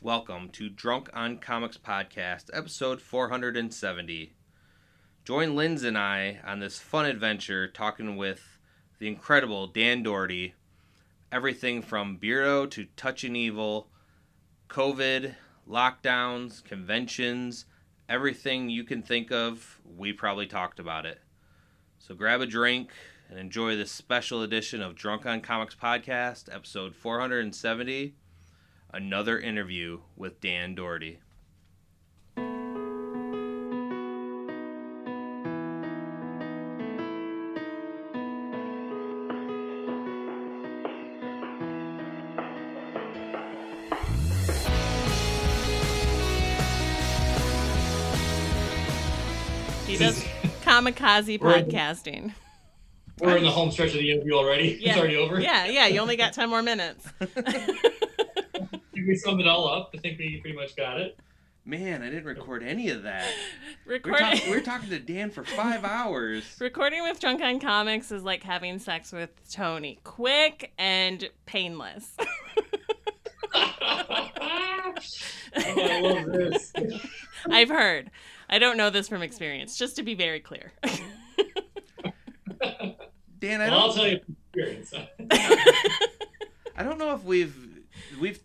Welcome to Drunk on Comics Podcast, episode 470. Join Linz and I on this fun adventure talking with the incredible Dan Dougherty. Everything from Beardo to Touching Evil, COVID, lockdowns, conventions, everything you can think of, we probably talked about it. So grab a drink and enjoy this special edition of Drunk on Comics Podcast, episode 470 another interview with Dan Dougherty. He does kamikaze We're- podcasting. We're in the home stretch of the interview already. Yeah. It's already over. Yeah, yeah. You only got ten more minutes. Did we sum it all up? I think we pretty much got it. Man, I didn't record any of that. We were, recording, talk- we were talking to Dan for five hours. recording with Drunk on Comics is like having sex with Tony. Quick and painless. I love this. I've heard. I don't know this from experience. Just to be very clear. Dan, I Well, I'll don't, tell you from experience. I don't know if we've we've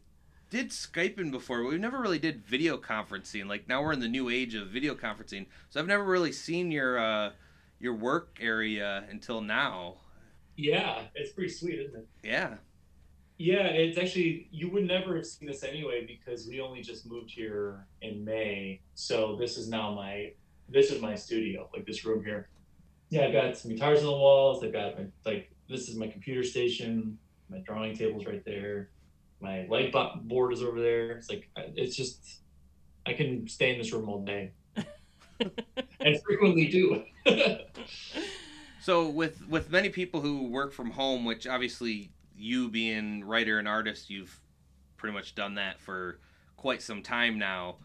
did Skyping before. but We never really did video conferencing. Like now we're in the new age of video conferencing, so I've never really seen your uh, your work area until now. yeah, it's pretty sweet, isn't it? Yeah. Yeah, it's actually you would never have seen this anyway because we only just moved here in May. So this is now my this is my studio, like this room here. Yeah, I've got some guitars on the walls. I've got my like this is my computer station. My drawing table's right there. My light board is over there. It's like it's just I can stay in this room all day, and frequently do. So with with many people who work from home, which obviously you being writer and artist, you've pretty much done that for quite some time now.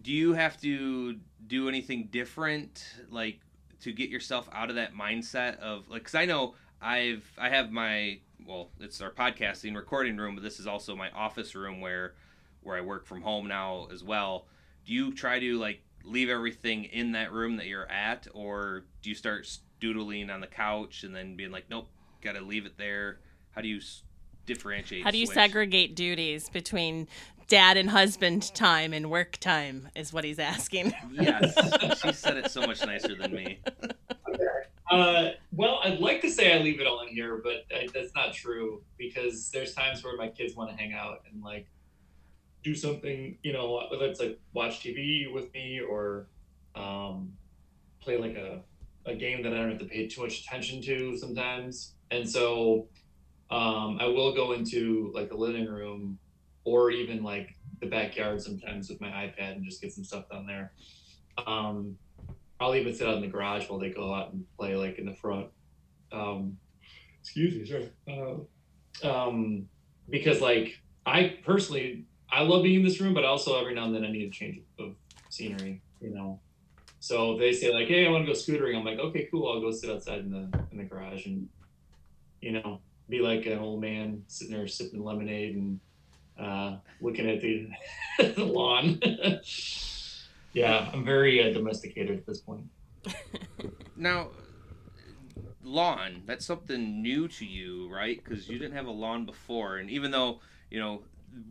Do you have to do anything different, like to get yourself out of that mindset of like? Because I know I've I have my well, it's our podcasting recording room, but this is also my office room where where I work from home now as well. Do you try to like leave everything in that room that you're at, or do you start doodling on the couch and then being like, nope, got to leave it there? How do you s- differentiate? How do you switch? segregate duties between dad and husband time and work time? Is what he's asking. Yes, she said it so much nicer than me. Uh, well, I'd like to say I leave it all in here, but I, that's not true because there's times where my kids want to hang out and like do something, you know, whether it's like watch TV with me or um, play like a, a game that I don't have to pay too much attention to sometimes. And so um, I will go into like the living room or even like the backyard sometimes with my iPad and just get some stuff done there. Um, I'll even sit out in the garage while they go out and play like in the front. Um, excuse me, sorry. Uh, um, because like I personally, I love being in this room, but also every now and then I need a change of scenery, you know. So if they say like, "Hey, I want to go scootering," I'm like, "Okay, cool. I'll go sit outside in the in the garage and, you know, be like an old man sitting there sipping lemonade and uh, looking at the, the lawn." yeah, I'm very uh, domesticated at this point. Now, lawn, that's something new to you, right? Because you didn't have a lawn before. And even though, you know,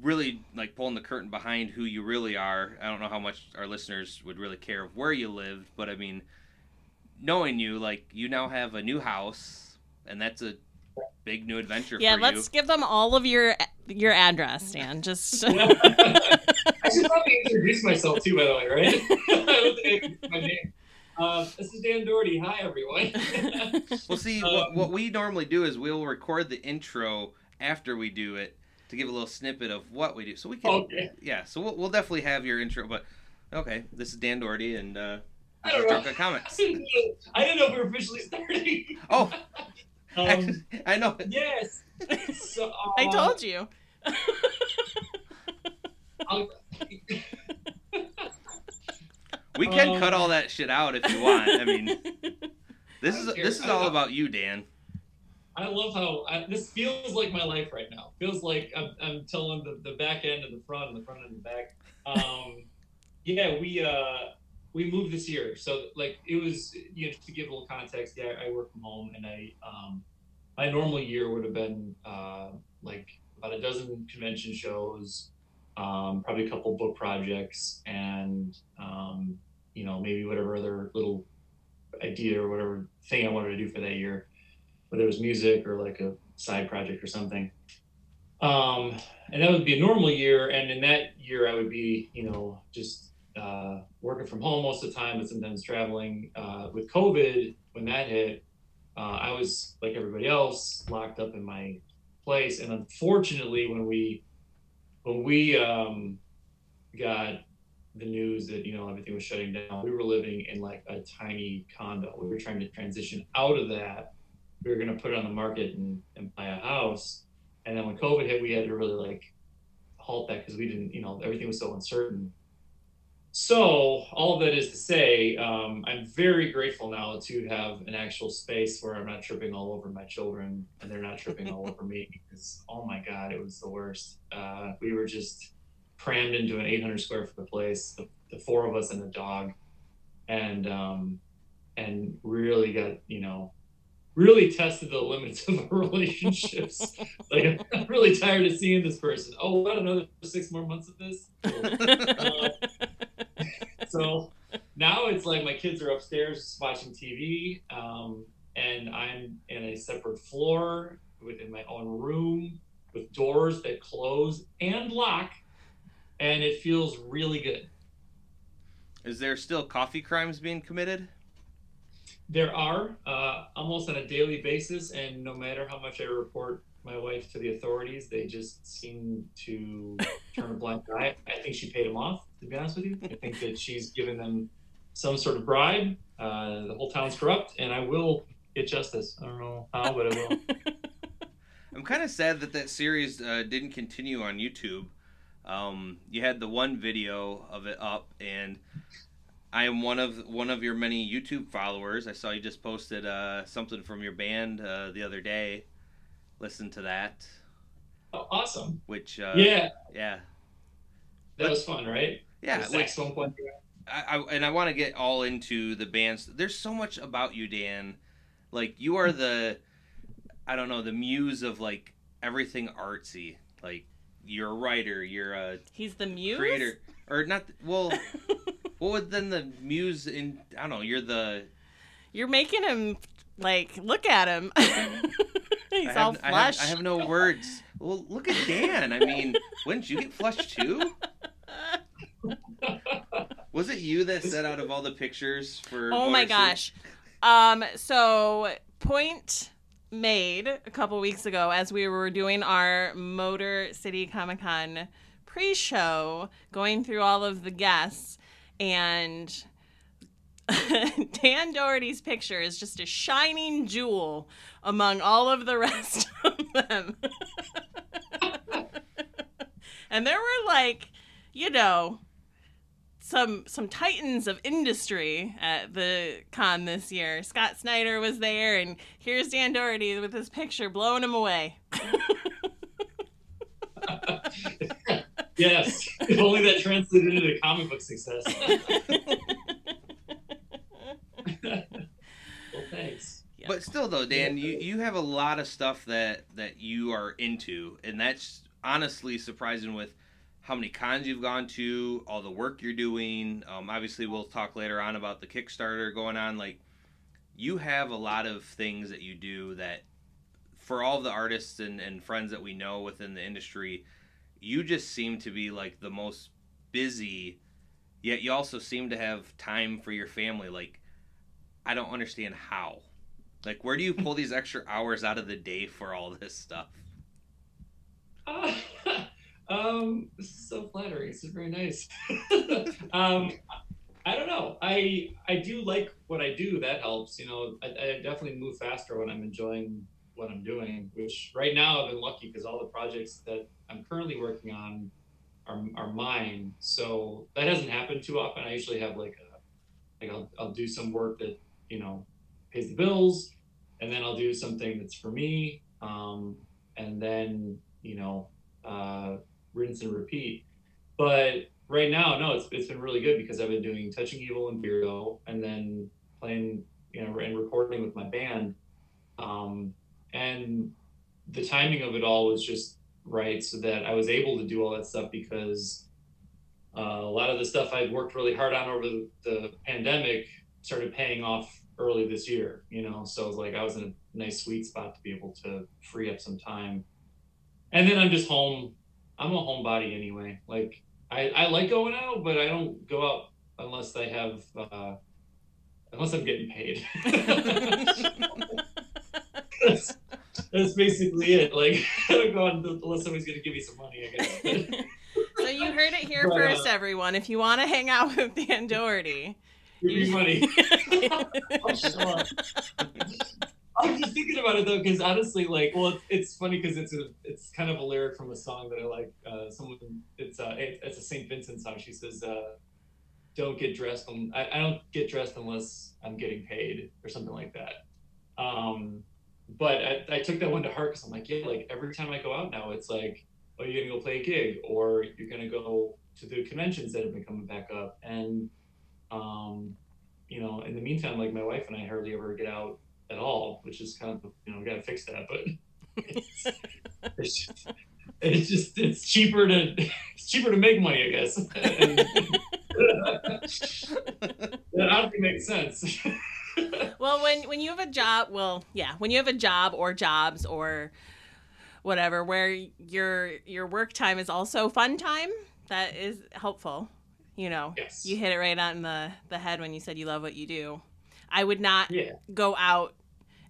really like pulling the curtain behind who you really are, I don't know how much our listeners would really care of where you lived, but I mean, knowing you, like, you now have a new house, and that's a big new adventure yeah, for let's give them all of your your address, Dan. Just I should probably introduce myself too, by the way, right? I don't think I introduced my name. Uh, this is Dan Dougherty. Hi, everyone. you. Well, see, Um, what, what we normally do is we'll record the intro after we do it to give a little snippet of what we do. So we can okay. yeah, so we'll, we'll definitely have your intro. But okay, this is Dan Dougherty, and uh, I don't know. Drunk on Comics. I didn't know if we were officially starting. Oh, Um, I know. yes. So, uh, I told you. I'll- We can Um, cut all that shit out if you want. I mean, this is care. this is all about you, Dan. I love how I, this feels like my life right now. feels like I'm, I'm telling the, the back end and the front and the front and the back. Um, yeah, we uh, we moved this year, so like it was you know just to give a little context. Yeah, I work from home, and I um, my normal year would have been uh, like about a dozen convention shows, um, probably a couple book projects, and um, you know maybe whatever other little idea or whatever thing I wanted to do for that year, whether it was music or like a side project or something. Um, and that would be a normal year. And in that year, I would be, you know, just uh, working from home most of the time, but sometimes traveling. Uh, with COVID, when that hit, uh, I was like everybody else, locked up in my place. And unfortunately, when we when we um, got the news that you know everything was shutting down, we were living in like a tiny condo. We were trying to transition out of that. We were going to put it on the market and, and buy a house. And then when COVID hit, we had to really like halt that because we didn't, you know, everything was so uncertain. So all of that is to say, um, I'm very grateful now to have an actual space where I'm not tripping all over my children and they're not tripping all over me because oh my god, it was the worst. Uh, we were just crammed into an 800 square foot place, the, the four of us and a dog, and um, and really got you know really tested the limits of our relationships. like I'm really tired of seeing this person. Oh, what another six more months of this? Uh, so now it's like my kids are upstairs watching TV, um, and I'm in a separate floor within my own room with doors that close and lock, and it feels really good. Is there still coffee crimes being committed? There are uh, almost on a daily basis, and no matter how much I report my wife to the authorities, they just seem to turn a blind eye. I think she paid them off, to be honest with you. I think that she's given them some sort of bribe. Uh, the whole town's corrupt, and I will get justice. I don't know how, but I will. I'm kind of sad that that series uh, didn't continue on YouTube. Um, you had the one video of it up, and I am one of one of your many YouTube followers. I saw you just posted uh, something from your band uh, the other day. Listen to that. Oh, awesome. Which uh, yeah, yeah, that was fun, right? Yeah, The like, saxophone player. I, I and I want to get all into the bands. There's so much about you, Dan. Like you are the, I don't know, the muse of like everything artsy. Like you're a writer, you're a He's the muse. creator, or not? Well, what would then the muse in? I don't know. You're the. You're making him like look at him. He's I all have, I have. I have no words. Well, look at Dan. I mean, wouldn't you get flushed too? Was it you that set out of all the pictures for? oh my gosh. Um. So point made a couple weeks ago as we were doing our Motor City Comic Con pre-show, going through all of the guests, and Dan Dougherty's picture is just a shining jewel among all of the rest of them. and there were like, you know, some some titans of industry at the con this year. Scott Snyder was there, and here's Dan Dougherty with his picture blowing him away. Yes, if only that translated into comic book success. well, thanks. Yeah. But still, though, Dan, you, you have a lot of stuff that that you are into, and that's honestly surprising with how many cons you've gone to, all the work you're doing. Um, obviously, we'll talk later on about the Kickstarter going on. Like, you have a lot of things that you do that, for all the artists and, and friends that we know within the industry, you just seem to be like the most busy. Yet you also seem to have time for your family. Like, I don't understand how. Like, where do you pull these extra hours out of the day for all this stuff? Uh, um, this is so flattering. This is very nice. um, I don't know. I I do like what I do. That helps. You know, I, I definitely move faster when I'm enjoying what I'm doing. Which right now I've been lucky because all the projects that I'm currently working on are, are mine. So that hasn't happened too often. I usually have like a like I'll I'll do some work that you know pays the bills, and then I'll do something that's for me. Um, and then you know, uh, rinse and repeat. But right now, no, it's it's been really good because I've been doing Touching Evil and Beardo, and then playing, you know, and recording with my band. Um, and the timing of it all was just right, so that I was able to do all that stuff because uh, a lot of the stuff I'd worked really hard on over the, the pandemic started paying off early this year. You know, so it was like I was in a nice sweet spot to be able to free up some time. And then I'm just home. I'm a homebody anyway. Like I, I like going out, but I don't go out unless I have uh, unless I'm getting paid. that's, that's basically it. Like I don't go out unless somebody's gonna give me some money. I guess. so you heard it here but, first, uh, everyone. If you want to hang out with Dan Dougherty, give me money. I'm just thinking about it though, because honestly, like, well, it's, it's funny because it's a, it's kind of a lyric from a song that I like. Uh, someone, it's a, uh, it's a Saint Vincent song. She says, uh, "Don't get dressed. On, I, I don't get dressed unless I'm getting paid, or something like that." Um, but I, I took that one to heart because I'm like, yeah, like every time I go out now, it's like, oh, you're gonna go play a gig, or you're gonna go to the conventions that have been coming back up, and um, you know, in the meantime, like my wife and I hardly ever get out at all, which is kind of you know we got to fix that. But it's, it's, just, it's just it's cheaper to it's cheaper to make money, I guess. and, that honestly makes sense. well, when when you have a job, well, yeah, when you have a job or jobs or whatever where your your work time is also fun time, that is helpful. You know, yes. you hit it right on the the head when you said you love what you do. I would not yeah. go out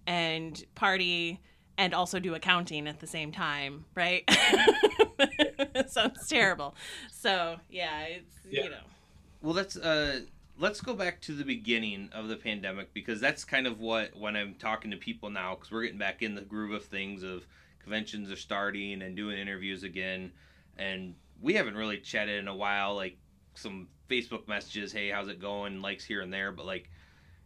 and party and also do accounting at the same time, right? sounds terrible. So yeah, it's yeah. you know. Well, that's uh, let's go back to the beginning of the pandemic because that's kind of what when I'm talking to people now because we're getting back in the groove of things of conventions are starting and doing interviews again, and we haven't really chatted in a while. Like some Facebook messages, hey, how's it going? Likes here and there, but like,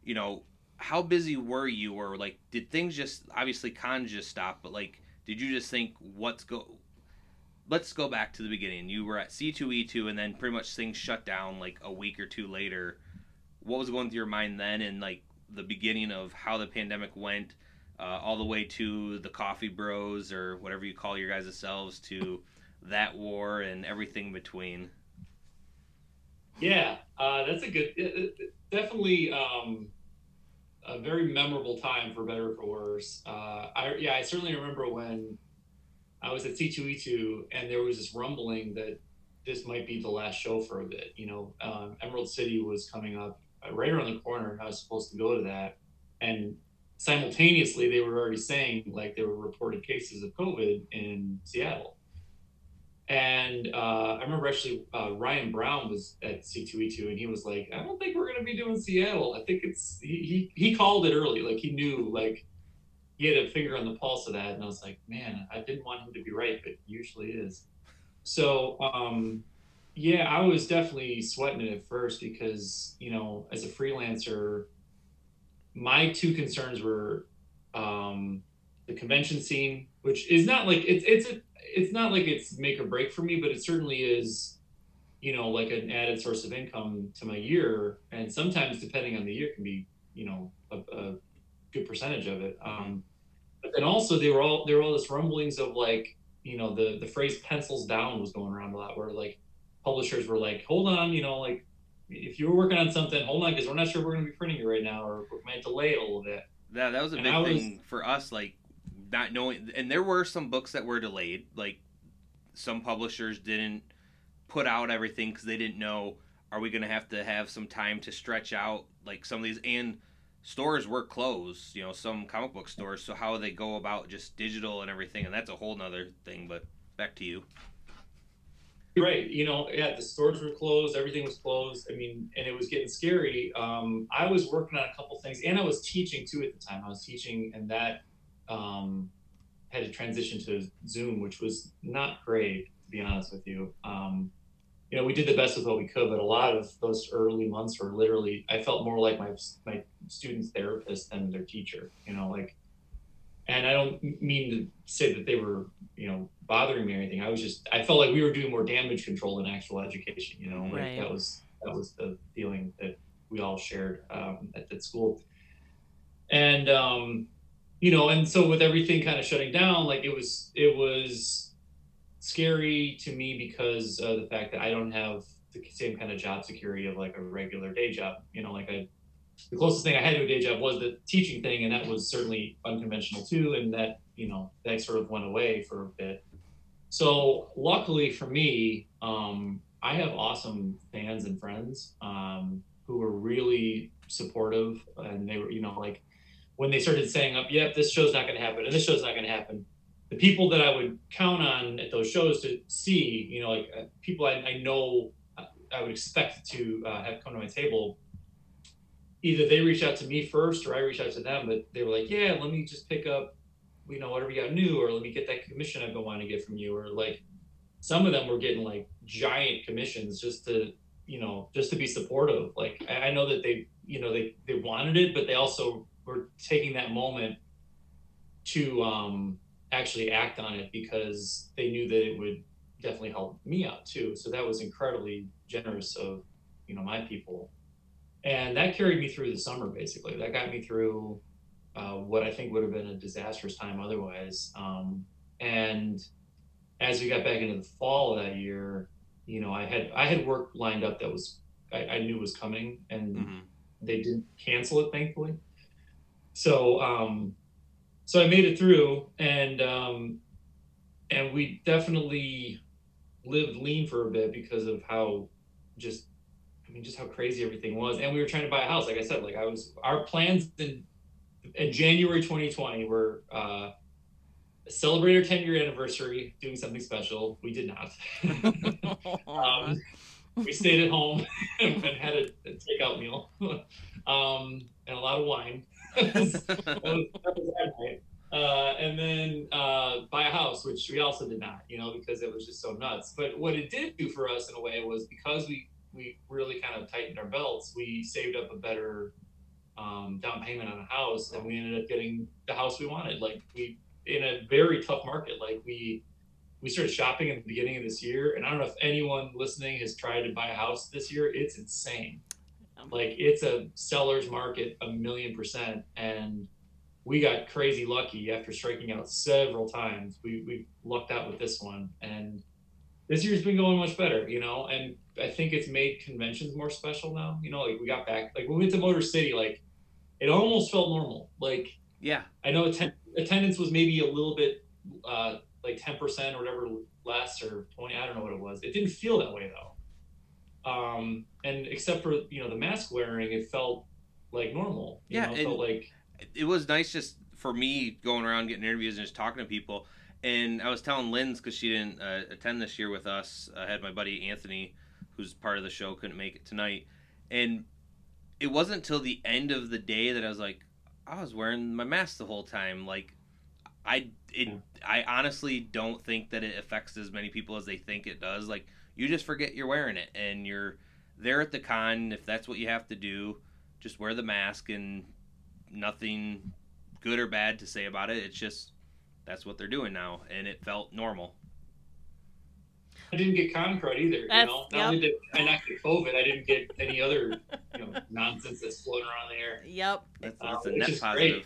you know, how busy were you, or like, did things just obviously cons just stop, but like, did you just think what's go? Let's go back to the beginning. You were at C2E2, and then pretty much things shut down like a week or two later. What was going through your mind then, and like the beginning of how the pandemic went, uh, all the way to the Coffee Bros or whatever you call your guys' selves to that war and everything between? Yeah, uh, that's a good, definitely um, a very memorable time for better or for worse. Uh, I yeah, I certainly remember when I was at C2E2 and there was this rumbling that this might be the last show for a bit. You know, um, Emerald City was coming up right around the corner. I was supposed to go to that, and simultaneously they were already saying like there were reported cases of COVID in Seattle. And uh, I remember actually uh, Ryan Browne was at C2E2 and he was like, I don't think we're going to be doing Seattle. I think it's, he, he, he called it early. Like he knew, like he had a finger on the pulse of that. And I was like, man, I didn't want him to be right, but he usually is. So, um, yeah, I was definitely sweating it at first because, you know, as a freelancer, my two concerns were um, the convention scene, which is not like it's, it's a, it's not like it's make or break for me, but it certainly is, you know, like an added source of income to my year. And sometimes, depending on the year, can be, you know, a, a good percentage of it. Um, but then also, they were all there were all this rumblings of like, you know, the the phrase "pencils down" was going around a lot, where like publishers were like, "Hold on, you know, like if you were working on something, hold on, because we're not sure we're going to be printing it right now, or we might delay it a little bit." Yeah, that was a and big was, thing for us. Like not knowing and there were some books that were delayed like some publishers didn't put out everything because they didn't know are we going to have to have some time to stretch out like some of these and stores were closed you know some comic book stores so how they go about just digital and everything and that's a whole nother thing but back to you. Right you know yeah the stores were closed everything was closed i mean and it was getting scary um, i was working on a couple things and i was teaching too at the time i was teaching and that um, had to transition to Zoom, which was not great, to be honest with you. Um, you know, we did the best with what we could, but a lot of those early months were literally, I felt more like my, my student's therapist than their teacher, you know, like, and I don't mean to say that they were, you know, bothering me or anything. I was just, I felt like we were doing more damage control than actual education. You know, like Right. that was that was the feeling that we all shared um, at that school. And um, you know, and so with everything kind of shutting down, like it was, it was scary to me because of the fact that I don't have the same kind of job security of like a regular day job. You know, like I the closest thing I had to a day job was the teaching thing, and that was certainly unconventional too. And that you know that sort of went away for a bit. So luckily for me, um, I have awesome fans and friends um, who were really supportive, and they were you know like when they started saying up, "Yep, this show's not going to happen," and this show's not going to happen. The people that I would count on at those shows to see, you know, like uh, people I, I know uh, I would expect to uh, have come to my table either they reached out to me first or I reached out to them, but they were like, yeah, let me just pick up, you know, whatever you got new, or let me get that commission I've been wanting to get from you. Or like some of them were getting like giant commissions just to, you know, just to be supportive. Like I, I know that they, you know, they, they wanted it, but they also were taking that moment to um, actually act on it because they knew that it would definitely help me out too. So that was incredibly generous of, you know, my people and that carried me through the summer basically that got me through uh, what i think would have been a disastrous time otherwise um, and as we got back into the fall of that year you know i had i had work lined up that was i, I knew was coming and Mhm. they didn't cancel it thankfully so um so i made it through and um and we definitely lived lean for a bit because of how just I mean, just how crazy everything was. And we were trying to buy a house. Like I said, like I was, our plans in, in January 2020 were uh, celebrate our 10 year anniversary, doing something special. We did not. um, we stayed at home and had a, a takeout meal um, and a lot of wine. That was, that was that. Uh, and then uh, buy a house, which we also did not, you know, because it was just so nuts. But what it did do for us in a way was because we we really kind of tightened our belts, we saved up a better um, down payment on a house, and we ended up getting the house we wanted. Like we in a very tough market, like we we started shopping at the beginning of this year, and I don't know if anyone listening has tried to buy a house this year. It's insane. Like it's a seller's market a million percent, and we got crazy lucky after striking out several times. We we lucked out with this one, and this year's been going much better, you know. And I think it's made conventions more special now. You know, like we got back, like when we went to Motor City, like it almost felt normal. Like yeah. I know atten- attendance was maybe a little bit uh, like ten percent or whatever less or twenty. I don't know what it was. It didn't feel that way though. Um, and except for you know the mask wearing, it felt like normal. You Yeah, know, it felt like it was nice just for me going around getting interviews and just talking to people. And I was telling Lynn's because she didn't uh, attend this year with us. I had my buddy Anthony, who's part of the show, couldn't make it tonight. And it wasn't until the end of the day that I was like, I was wearing my mask the whole time. Like, I it I honestly don't think that it affects as many people as they think it does. Like, you just forget you're wearing it, and you're there at the con. If that's what you have to do, just wear the mask and nothing good or bad to say about it. It's just that's what they're doing now, and it felt normal. I didn't get con crud either. You That's- know, not only did I not get COVID, I didn't get any other you know nonsense that's floating around the air. Yep. That's, Uh, that's a net positive.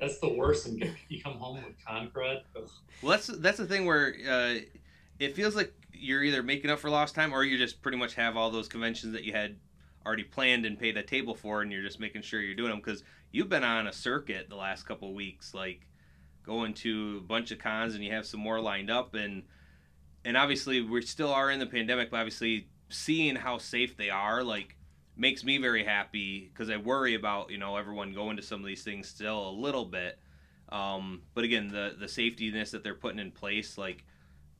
That's the worst, and get, you come home with con crud. Ugh. Well, that's that's the thing where uh, it feels like you're either making up for lost time, or you just pretty much have all those conventions that you had already planned and paid a table for, and you're just making sure you're doing them because you've been on a circuit the last couple weeks, like going to a bunch of cons, and you have some more lined up, and and obviously we still are in the pandemic, but obviously seeing how safe they are, like makes me very happy because I worry about you know everyone going to some of these things still a little bit. Um, but again, the the safetyness that they're putting in place, like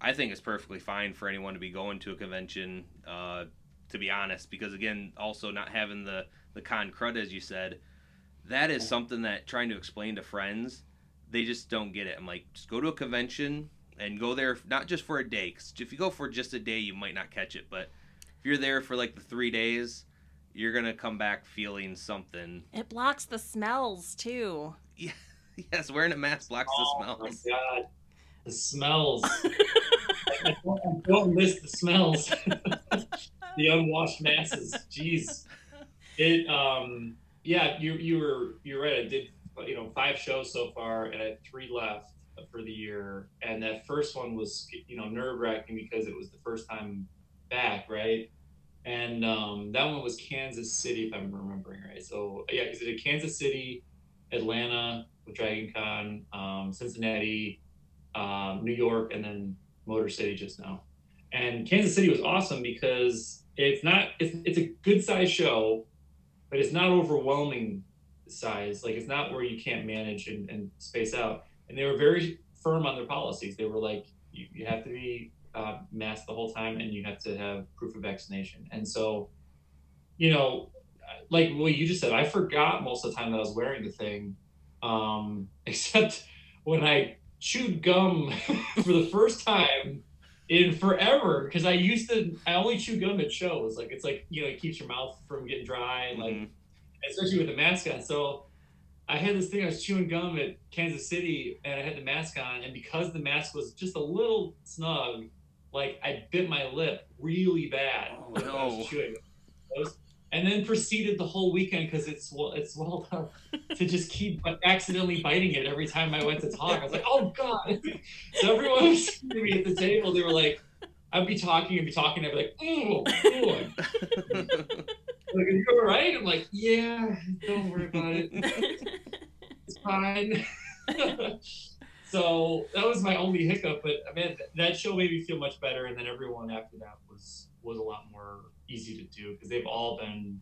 I think it's perfectly fine for anyone to be going to a convention. Uh, to be honest, because again, also not having the the con crud as you said, that is something that trying to explain to friends, they just don't get it. I'm like, just go to a convention and go there not just for a day. 'cause if you go for just a day, you might not catch it. But if you're there for like the three days, you're gonna come back feeling something. It blocks the smells too. yes, wearing a mask blocks Oh the smells. Oh my god, the smells. I don't, I don't miss the smells. the unwashed masses. Jeez. It um yeah, you you were you're right. I did you know five shows so far, and I had three left for the year. And that first one was you know nerve wracking because it was the first time back, right? And um, that one was Kansas City, if I'm remembering right. So yeah, because it did Kansas City, Atlanta with Dragon Con, um, Cincinnati, um, New York, and then Motor City just now. And Kansas City was awesome because it's not it's, it's a good size show, but it's not overwhelming size. Like it's not where you can't manage and, and space out. And they were very firm on their policies. They were like, you, you have to be uh, masked the whole time and you have to have proof of vaccination. And so, you know, like what you just said, I forgot most of the time that I was wearing the thing, um, except when I chewed gum for the first time in forever because I used to I only chew gum at shows like it's like you know it keeps your mouth from getting dry and like Mhm. especially with the mask on so I had this thing I was chewing gum at Kansas City and I had the mask on and because the mask was just a little snug like I bit my lip really bad Oh, when I was no. chewing those and then proceeded the whole weekend because it's well it's swelled up to just keep accidentally biting it every time I went to talk. I was like, oh god. So everyone was at the table. They were like, I'd be talking and be talking. And I'd be like, ooh, ooh. Like, are you all right? I'm like, yeah, don't worry about it. It's fine. so that was my only hiccup. But I mean, that show made me feel much better. And then everyone after that was was a lot more easy to do because they've all been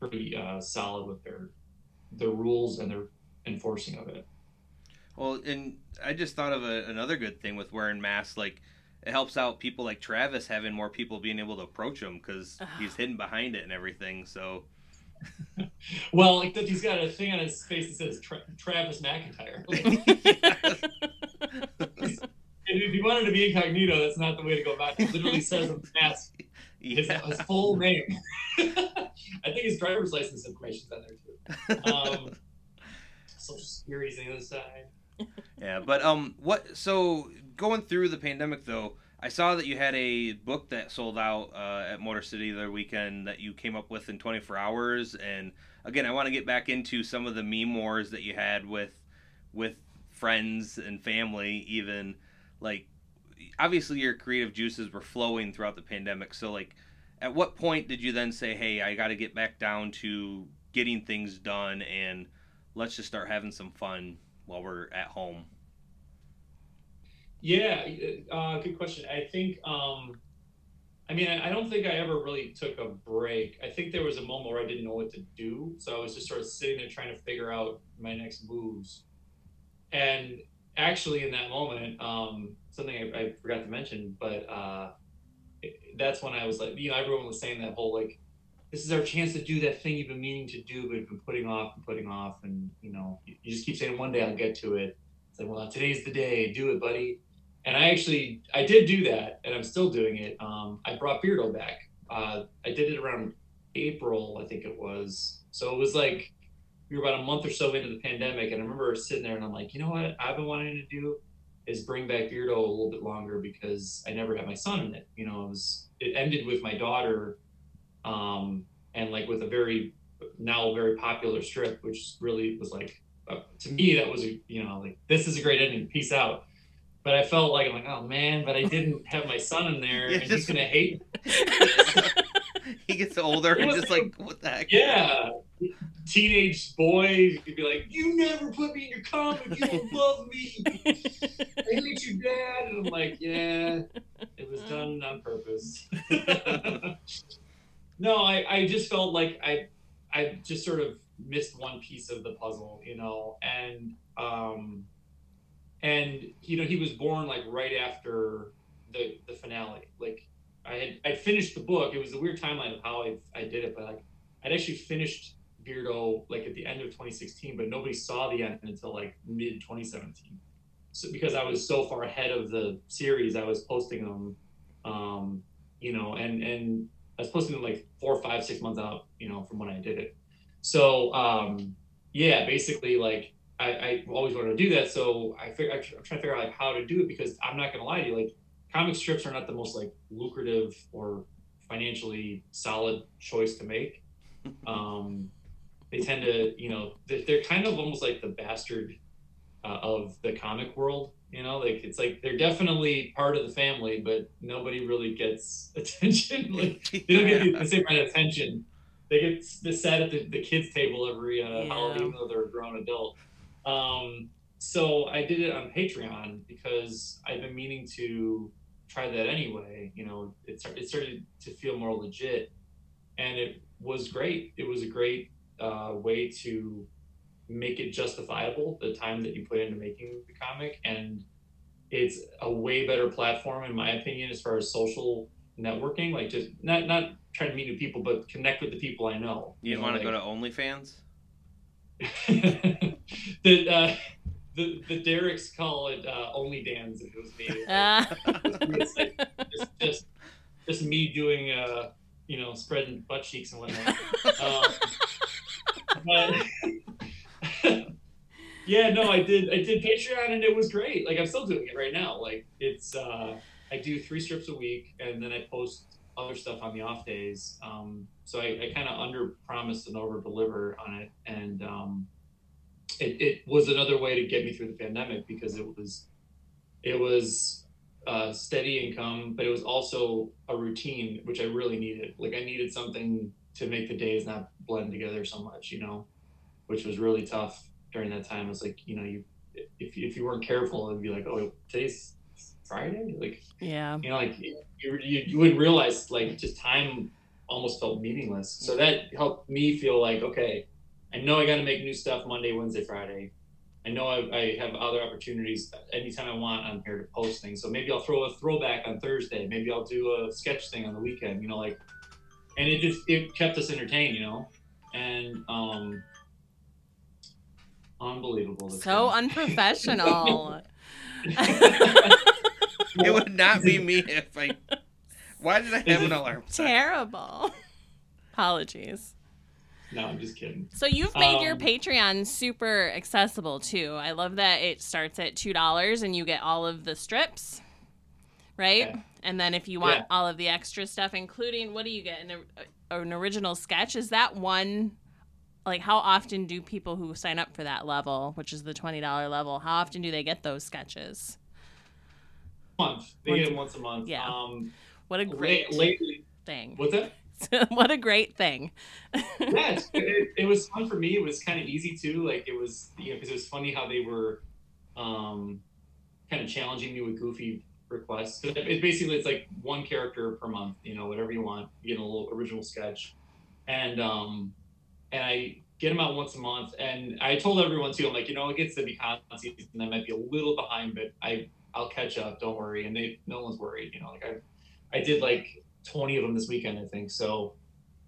pretty uh, solid with their their rules and their enforcing of it. Well, and I just thought of a, another good thing with wearing masks. Like, it helps out people like Travis having more people being able to approach him because he's hidden behind it and everything. So, Well, like that, he's got a thing on his face that says Tra- Travis McIntyre. If you wanted to be incognito, that's not the way to go about it. It literally says on the mask his, yeah. his full name. I think his driver's license information's on there too. Um, Social Security's on the other side. yeah. But um, what? So going through the pandemic though, I saw that you had a book that sold out uh, at Motor City the other weekend that you came up with in 24 hours. And again, I want to get back into some of the meme wars that you had with with friends and family, even like obviously your creative juices were flowing throughout the pandemic. So like, at what point did you then say, "Hey, I got to get back down to getting things done and let's just start having some fun while we're at home"? Yeah, uh, good question. I think, um, I mean, I I don't think I ever really took a break. I think there was a moment where I didn't know what to do. So I was just sort of sitting there trying to figure out my next moves. And actually, in that moment, um, something I, I forgot to mention, but uh, it- that's when I was like, you know, everyone was saying that whole like, this is our chance to do that thing you've been meaning to do, but you've been putting off and putting off. And, you know, you, you just keep saying, one day I'll get to it. It's like, well, today's the day. Do it, buddy and I actually I did do that, and I'm still doing it. Um, I brought Beardo back. Uh, I did it around April, I think it was. So it was like we were about a month or so into the pandemic, and I remember sitting there and I'm like, you know what I've been wanting to do is bring back Beardo a little bit longer because I never had my son in it. You know, it was it ended with my daughter, um, and like with a very now very popular strip, which really was like uh, to me that was a you know like this is a great ending. Peace out but I felt like I'm like, oh man, but I didn't have my son in there, and he's gonna hate. he gets older and just like, what the heck? Yeah, teenage boy could be like, you never put me in your comic, you don't love me, I hate you, dad, and I'm like, yeah, it was done on purpose. no, I, I just felt like I, I just sort of missed one piece of the puzzle, you know, and um, and you know he was born like right after the the finale, like. I had I finished the book. It was a weird timeline of how I, I did it, but like I'd actually finished Beardo like at the end of 2016, but nobody saw the end until like mid 2017. So because I was so far ahead of the series, I was posting them, um, you know, and and I was posting them like four, five, six months out, you know, from when I did it. So um, yeah, basically like I, I always wanted to do that. So I fig- I'm trying to figure out like how to do it because I'm not gonna lie to you, like comic strips are not the most like lucrative or financially solid choice to make. Um, they tend to, you know, they're, they're kind of almost like the bastard uh, of the comic world. You know, like it's like they're definitely part of the family, but nobody really gets attention. like they don't get the same kind of attention. They get the set at the, the kids' table every uh, Yeah. holiday, even though they're a grown adult. Um, so I did it on Patreon because I've been meaning to try that anyway. You know, it, start- it started to feel more legit, and it was great. It was a great uh, way to make it justifiable the time that you put into making the comic, and it's a way better platform in my opinion as far as social networking. Like just not not trying to meet new people, but connect with the people I know. You know, want to like- go to OnlyFans? the uh, the the Derek's call it uh, only Dan's if it was me. Uh, It's like just, just just me doing uh you know spreading butt cheeks and whatnot. Um, but yeah, no, I did I did Patreon and it was great. Like I'm still doing it right now. Like it's uh I do three strips a week and then I post other stuff on the off days. Um, so I, I kind of under promise and over deliver on it. And um, it, it was another way to get me through the pandemic because it was it was uh, steady income, but it was also a routine, which I really needed. Like I needed something to make the days not blend together so much, you know, which was really tough during that time. It's like, you know, you if, if you weren't careful, it'd be like, oh, today's Friday, like yeah. you know, like you, you, you wouldn't realize like just time almost felt meaningless. So that helped me feel like, okay, I know I got to make new stuff Monday, Wednesday, Friday. I know I, I have other opportunities anytime I want. I'm here to post things. So maybe I'll throw a throwback on Thursday. Maybe I'll do a sketch thing on the weekend. You know, like, and it just it kept us entertained. You know, and um, unbelievable. So thing. unprofessional. It would not be me if I. Why did I have an alarm? Terrible. Apologies. no, I'm just kidding. So you've made your Um, Patreon super accessible too. I love that it starts at two dollars and you get all of the strips, right? Yeah. And then if you want Yeah. all of the extra stuff, including what do you get? An, an original sketch? Is that one? Like, how often do people who sign up for that level, which is the twenty dollar level, how often do they get those sketches? month. They Once get it once a month. yeah. Um, What a great lately, thing! what's that? what a great thing! yeah, it, it was fun for me. It was kind of easy too. Like it was, you know, because it was funny how they were, um, kind of challenging me with goofy requests. 'Cause it, it basically it's like one character per month. You know, whatever you want. You get a little original sketch, and um, and I get them out once a month. And I told everyone too. I'm like, you know, it gets to be con season. I might be a little behind, but I I'll catch up. Don't worry. And they no one's worried. You know, like I I did like 20 of them this weekend, I think. So,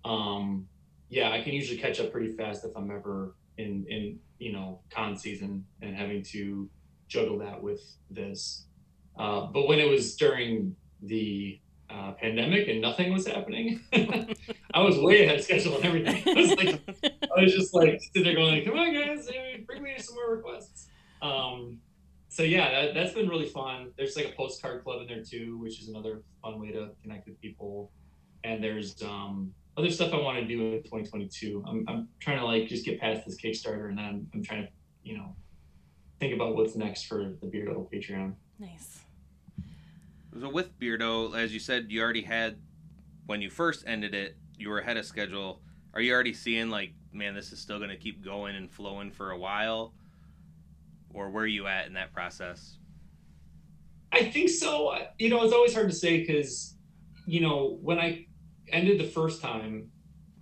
um, yeah, I can usually catch up pretty fast if I'm ever in in you know con season and having to juggle that with this. Uh, but when it was during the uh, pandemic and nothing was happening, I was way ahead of schedule and everything. I was like, I was just like sitting there going, "Come on, guys, bring me some more requests." Um, so yeah, that, that's been really fun. There's like a postcard club in there too, which is another fun way to connect with people. And there's um, other stuff I want to do in 2022. I'm, I'm trying to like just get past this Kickstarter, and then I'm trying to, you know, think about what's next for the Beardo Patreon. nice. So with Beardo, as you said, you already had when you first ended it, you were ahead of schedule. Are you already seeing like, man, this is still going to keep going and flowing for a while, or where are you at in that process? I think so. You know, it's always hard to say because, you know, when I ended the first time,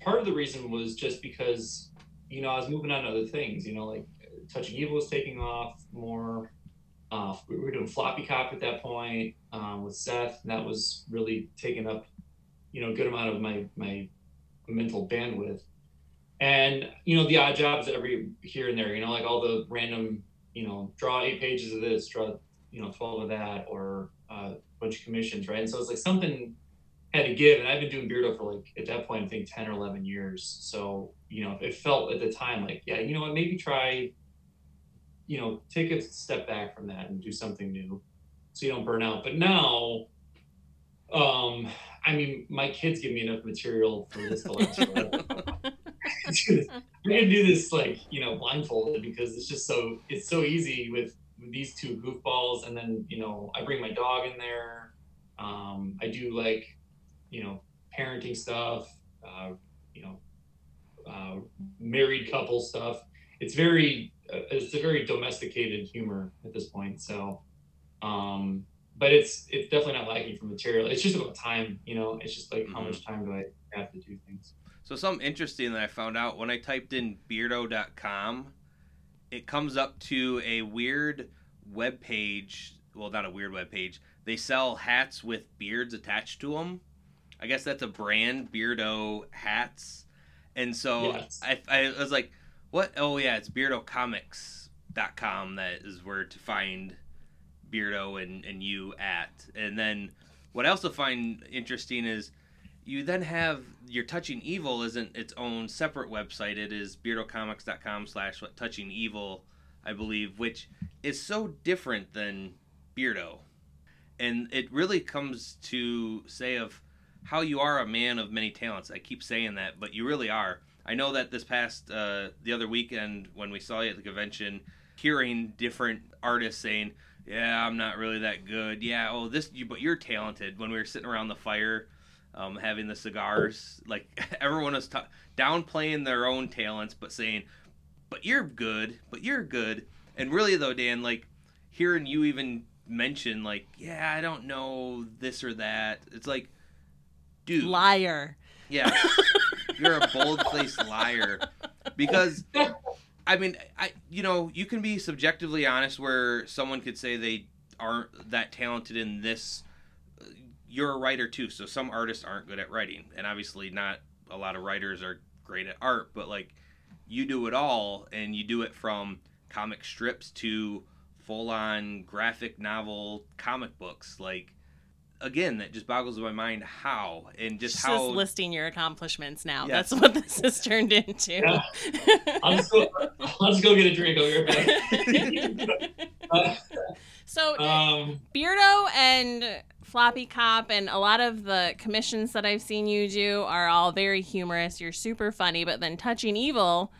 part of the reason was just because, you know, I was moving on to other things. You know, like Touching Evil was taking off more. Uh, we were doing Floppy Cop at that point um, with Seth, and that was really taking up, you know, a good amount of my my mental bandwidth. And you know, the odd jobs every here and there. You know, like all the random, you know, draw eight pages of this, draw you know 12 of that or uh, a bunch of commissions right and so it's like something had to give and i've been doing beardo for like at that point i think 10 or 11 years so you know it felt at the time like yeah you know what maybe try you know, take a step back from that and do something new so you don't burn out. But now, um, I mean, my kids give me enough material for this collection. I'm gonna do this like you know blindfolded because it's just so it's so easy with, with these two goofballs, and then you know I bring my dog in there. Um, I do like you know parenting stuff, uh, you know, uh, married couple stuff. It's very it's a very domesticated humor at this point. So, um, but it's it's definitely not lacking for material. It's just about time, you know. It's just like mm-hmm. how much time do I have to do things. So something interesting that I found out when I typed in beardo.com, it comes up to a weird web page. Well, not a weird web page. They sell hats with beards attached to them. I guess that's a brand, Beardo hats. And so yes. I, I was like, what? Oh, yeah, it's beardocomics.com that is where to find Beardo and, and you at. And then what I also find interesting is you then have your touching evil isn't its own separate website it is beardocomics.com slash touching evil i believe which is so different than beardo and it really comes to say of how you are a man of many talents i keep saying that but you really are i know that this past uh, the other weekend when we saw you at the convention hearing different artists saying yeah i'm not really that good yeah oh this you but you're talented when we were sitting around the fire um, having the cigars. Like everyone was ta- downplaying their own talents, but saying, "But you're good. But you're good." And really, though, Dan, like hearing you even mention, like, "Yeah, I don't know this or that." It's like, dude, liar. Yeah, you're a bold-faced liar. Because, I mean, I you know you can be subjectively honest, where someone could say they aren't that talented in this uh, you're a writer too, so some artists aren't good at writing, and obviously not a lot of writers are great at art, but like you do it all, and you do it from comic strips to full on graphic novel comic books. Like again, that just boggles my mind how and just She's how just listing your accomplishments now. Yes. That's what this has turned into. Yeah. I'll, just go, I'll just go get a drink. over here. so, um, Beardo and Floppy Cop and a lot of the commissions that I've seen you do are all very humorous. You're super funny, but then Touching Evil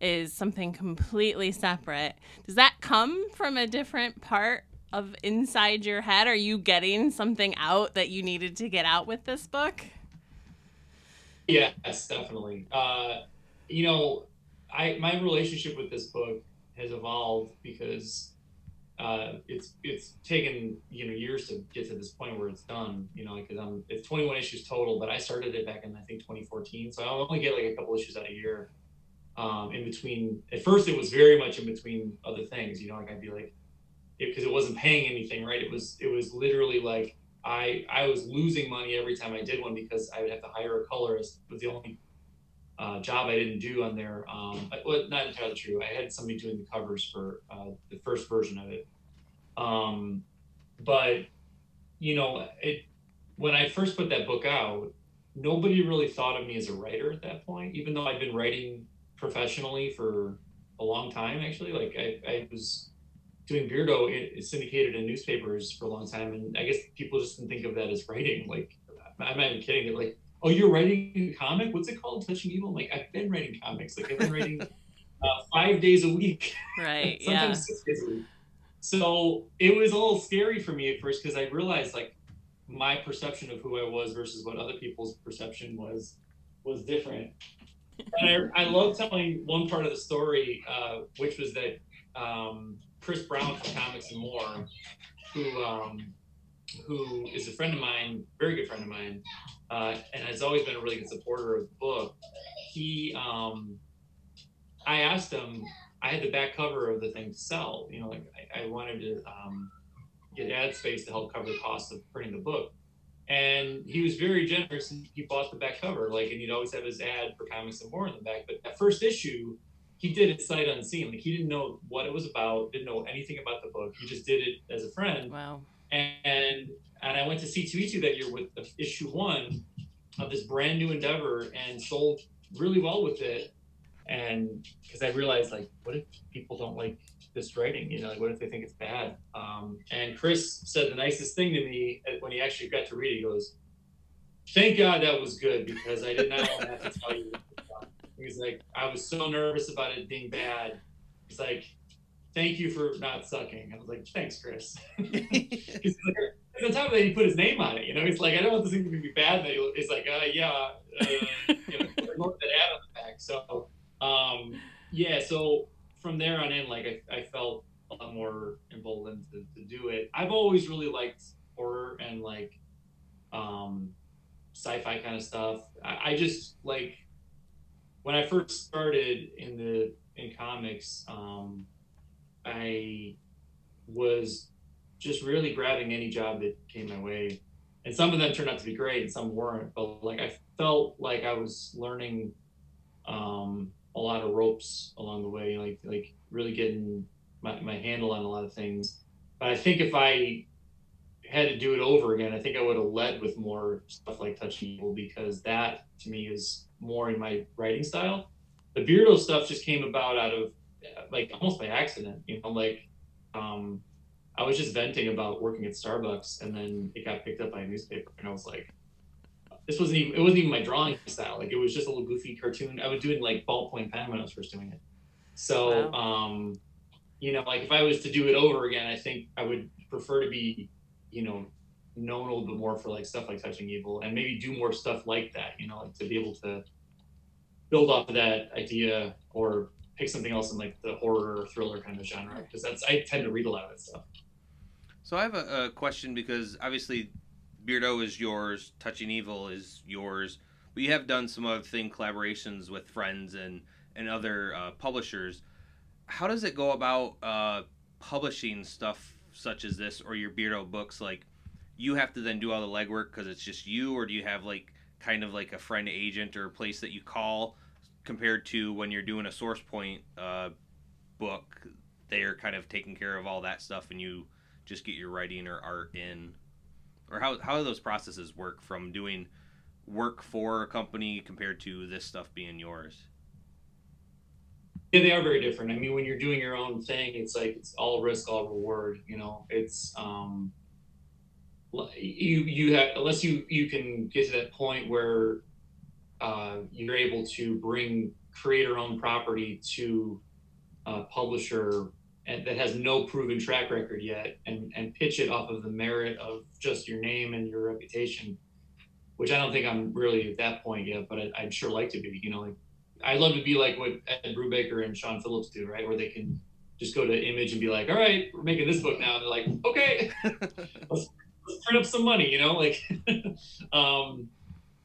is something completely separate. Does that come from a different part of inside your head? Are you getting something out that you needed to get out with this book? Yes, definitely. Uh, you know, I my relationship with this book has evolved because uh, it's it's taken you know years to get to this point where it's done. You know, because I'm it's 21 issues total, but I started it back in I think 2014, so I only get like a couple issues out a year. Um, in between, at first it was very much in between other things. You know, like I'd be like, because it, it wasn't paying anything, right? It was it was literally like I I was losing money every time I did one because I would have to hire a colorist. It was the only uh, job I didn't do on there. Um, well, not entirely true. I had somebody doing the covers for uh, the first version of it. Um, but you know, it when I first put that book out, nobody really thought of me as a writer at that point, even though I'd been writing professionally for a long time. Actually, like I, I was doing Beardo it, syndicated in newspapers for a long time, and I guess people just didn't think of that as writing. Like I'm not even kidding. They're like, "Oh, you're writing a comic? What's it called? Touching Evil?" I'm like, I've been writing comics. Like I've been writing uh, five days a week. Right. yeah. Six days a week. So it was a little scary for me at first because I realized like my perception of who I was versus what other people's perception was was different. And I, I love telling one part of the story, uh, which was that um, Chris Brown from Comics and More, who um, who is a friend of mine, very good friend of mine, uh, and has always been a really good supporter of the book. He, um, I asked him, I had the back cover of the thing to sell. You know, like I, I wanted to um, get ad space to help cover the cost of printing the book. And he was very generous and he bought the back cover. Like, and he'd always have his ad for comics and more in the back. But that first issue, he did it sight unseen. Like he didn't know what it was about, didn't know anything about the book. He just did it as a friend. Wow. And and I went to C2E2 that year with issue one of this brand new endeavor and sold really well with it and because I realized like, what if people don't like this writing? You know, like what if they think it's bad? Um, and Chris said the nicest thing to me when he actually got to read it. He goes, "Thank God that was good because I did not want to have to tell you." He's like, "I was so nervous about it being bad." He's like, "Thank you for not sucking." I was like, "Thanks, Chris." He's like, on top of that, he put his name on it. You know, he's like, "I don't want this thing to be bad." But he's like, uh, "Yeah." Uh, you know, that ad on the back. So, um, yeah. So from there on in, like I, I felt a lot more emboldened to, to do it. I've always really liked horror and like um, sci-fi kind of stuff. I, I, just like when I first started in the in comics, um, I was just really grabbing any job that came my way. And some of them turned out to be great and some weren't. But like I felt like I was learning um, a lot of ropes along the way, like like really getting my, my handle on a lot of things. But I think if I had to do it over again, I think I would have led with more stuff like Touch Evil because that to me is more in my writing style. The Beardo stuff just came about out of like almost by accident, you know, like um, I was just venting about working at Starbucks and then it got picked up by a newspaper and I was like, this wasn't even it wasn't even my drawing style. Like it was just a little goofy cartoon. I was doing like ballpoint pen when I was first doing it. So wow. um, you know, like if I was to do it over again, I think I would prefer to be, you know, known a little bit more for like stuff like touching evil and maybe do more stuff like that, you know, like to be able to build off of that idea or pick something else in like the horror or thriller kind of genre because that's I tend to read a lot of that stuff. So I have a, a question because obviously Beardo is yours, Touching Evil is yours. But you have done some other thing collaborations with friends and and other uh, publishers. How does it go about uh, publishing stuff such as this or your Beardo books? Like, you have to then do all the legwork because it's just you, or do you have like kind of like a friend agent or a place that you call compared to when you're doing a source point uh, book? They're kind of taking care of all that stuff, and you just get your writing or art in or how how do those processes work from doing work for a company compared to this stuff being yours? Yeah, they are very different. I mean, when you're doing your own thing, it's like it's all risk, all reward. You know, it's um, you you have unless you you can get to that point where uh, you're able to bring creator-owned property to a publisher and that has no proven track record yet and, and pitch it off of the merit of just your name and your reputation, which I don't think I'm really at that point yet, but I, would sure like to be, you know, like I'd love to be like what Ed Brubaker and Sean Phillips do, right? Where they can just go to Image and be like, all right, we're making this book now. And they're like, okay, let's, let's print up some money, you know, like, um,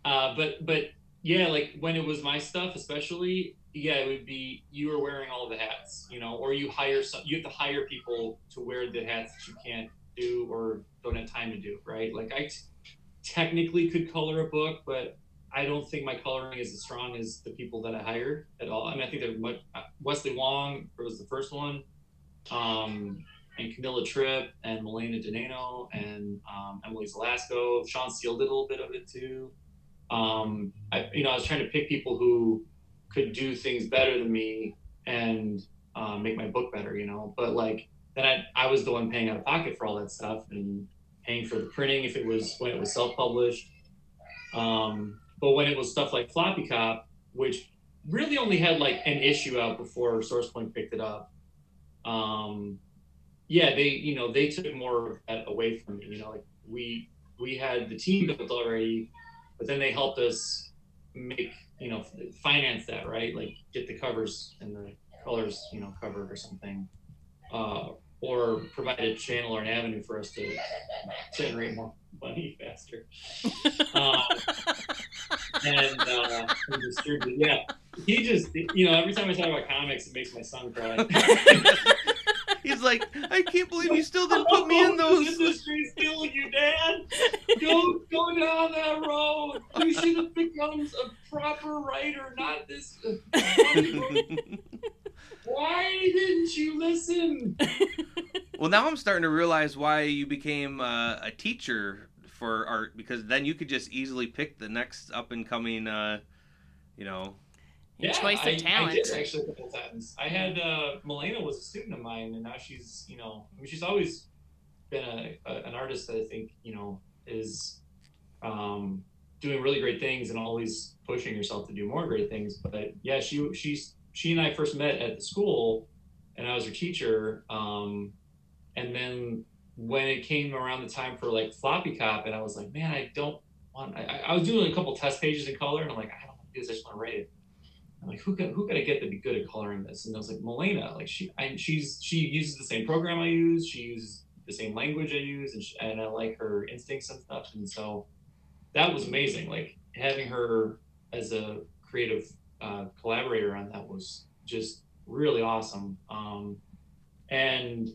uh, but, but yeah, like when it was my stuff, especially, yeah, it would be you are wearing all the hats, you know, or you hire some, you have to hire people to wear the hats that you can't do or don't have time to do, right? Like I t- technically could color a book, but I don't think my coloring is as strong as the people that I hired at all. I mean, I think they're much, uh, Wesley Wong was the first one, um, and Camilla Tripp and Milena Denano and um, Emily Zelasco. Sean Steele did a little bit of it too. Um, I, you know, I was trying to pick people who could do things better than me and um, make my book better, you know. But like then I, I was the one paying out of pocket for all that stuff and paying for the printing if it was when it was self-published. Um, but when it was stuff like Floppy Cop, which really only had like an issue out before SourcePoint picked it up. Um, yeah, they you know they took more of that away from me. You know, like we we had the team built already, but then they helped us make you know finance that right? Like get the covers and the colors you know covered or something uh, or provide a channel or an avenue for us to generate more money faster. Uh, and uh, yeah. He just you know every time i talk about comics it makes my son cry He's like, I can't believe you still didn't put me in those. industry's killing you, Dad. Go, go down that road. You should have become a proper writer, not this. why didn't you listen? Well, now I'm starting to realize why you became uh, a teacher for art because then you could just easily pick the next up and coming, uh, you know, yeah, choice of I, I did actually a couple times. I had uh, Milena was a student of mine, and now she's you know I mean she's always been a, a an artist that I think you know is um, doing really great things and always pushing herself to do more great things. But yeah, she she's she and I first met at the school, and I was her teacher. Um, and then when it came around the time for like floppy cop, and I was like, man, I don't want. I, I- I was doing a couple test pages in color, and I'm like, I don't want to do this. I just want to write it. I'm like, who can who can I get to be good at coloring this? And I was like, Milena. Like she, I, she's she uses the same program I use. She uses the same language I use, and, she, and I like her instincts and stuff. And so that was amazing. Like having her as a creative uh, collaborator on that was just really awesome. Um, and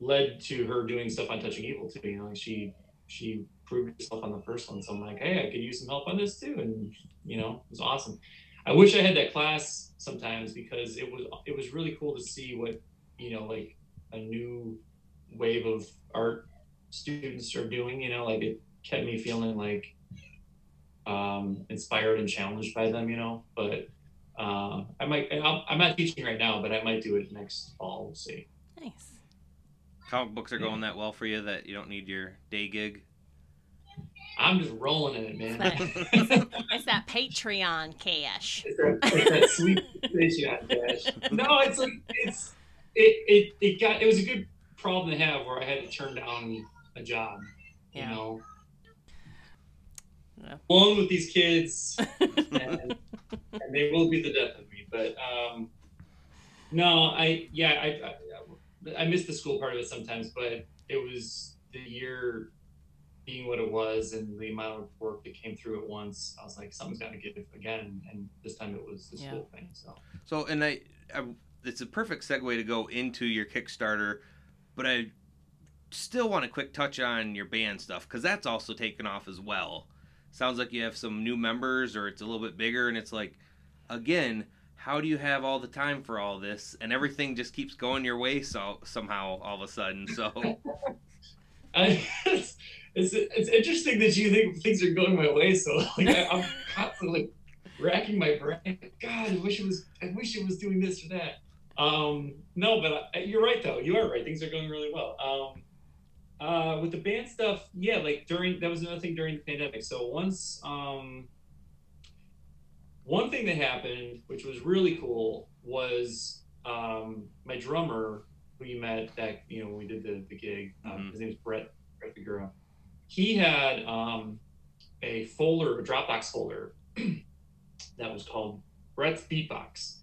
led to her doing stuff on Touching Evil too. You know, like she she proved herself on the first one. So I'm like, hey, I could use some help on this too, and you know, it was awesome. I wish I had that class sometimes because it was it was really cool to see what you know like a new wave of art students are doing. You know, like it kept me feeling like um, inspired and challenged by them. You know, but uh, I might I'm, I'm not teaching right now, but I might do it next fall. We'll see. Nice. Comic books are going that well for you that you don't need your day gig. I'm just rolling in it, man. It's that, it's that Patreon cash. It's that, it's that sweet Patreon cash. No, it's like it's it, it it got it was a good problem to have where I had to turn down a job. You know. Yeah. Alone with these kids and, and they will be the death of me. But um no, I yeah, I, I I miss the school part of it sometimes, but it was the year being what it was and the amount of work that came through at once. I was like, something's got to give again, and this time it was the Yeah. school thing. So So, and I, I, it's a perfect segue to go into your Kickstarter, but I still want a quick touch on your band stuff because that's also taken off as well. Sounds like you have some new members, or it's a little bit bigger, and it's like, again, how do you have all the time for all this? And everything just keeps going your way so somehow all of a sudden. So, I, it's, it's it's interesting that you think things are going my way. So like I, I'm constantly like, racking my brain. God, I wish it was. I wish it was doing this or that. Um, no, but I, you're right though. You are right. Things are going really well. Um, uh, with the band stuff, yeah, like during that was another thing during the pandemic. So once um, one thing that happened, which was really cool, was um, my drummer who you met that you know when we did the, the gig. Um, Mhm. His name is Brett Brett Figueroa. He had um, a folder, a Dropbox folder that was called Brett's Beatbox,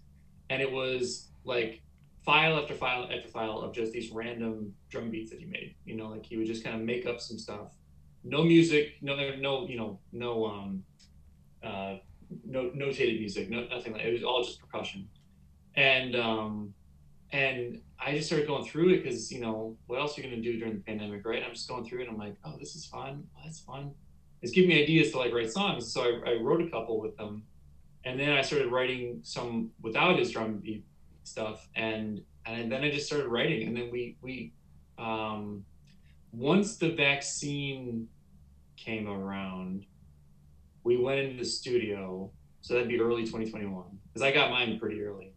and it was like file after file after file of just these random drum beats that he made. You know, like he would just kind of make up some stuff. No music, no, no, you know, no, um, uh, no notated music, no, nothing like. It was all just percussion, and um, and I just started going through it because you know what else are you gonna do during the pandemic, right? I'm just going through it. I'm like, oh, this is fun. Oh, that's fun. It's giving me ideas to like write songs. So I, I wrote a couple with them, and then I started writing some without his drum beat stuff, and and then I just started writing, and then we we um, once the vaccine came around, we went into the studio. So that'd be early 2021 because I got mine pretty early.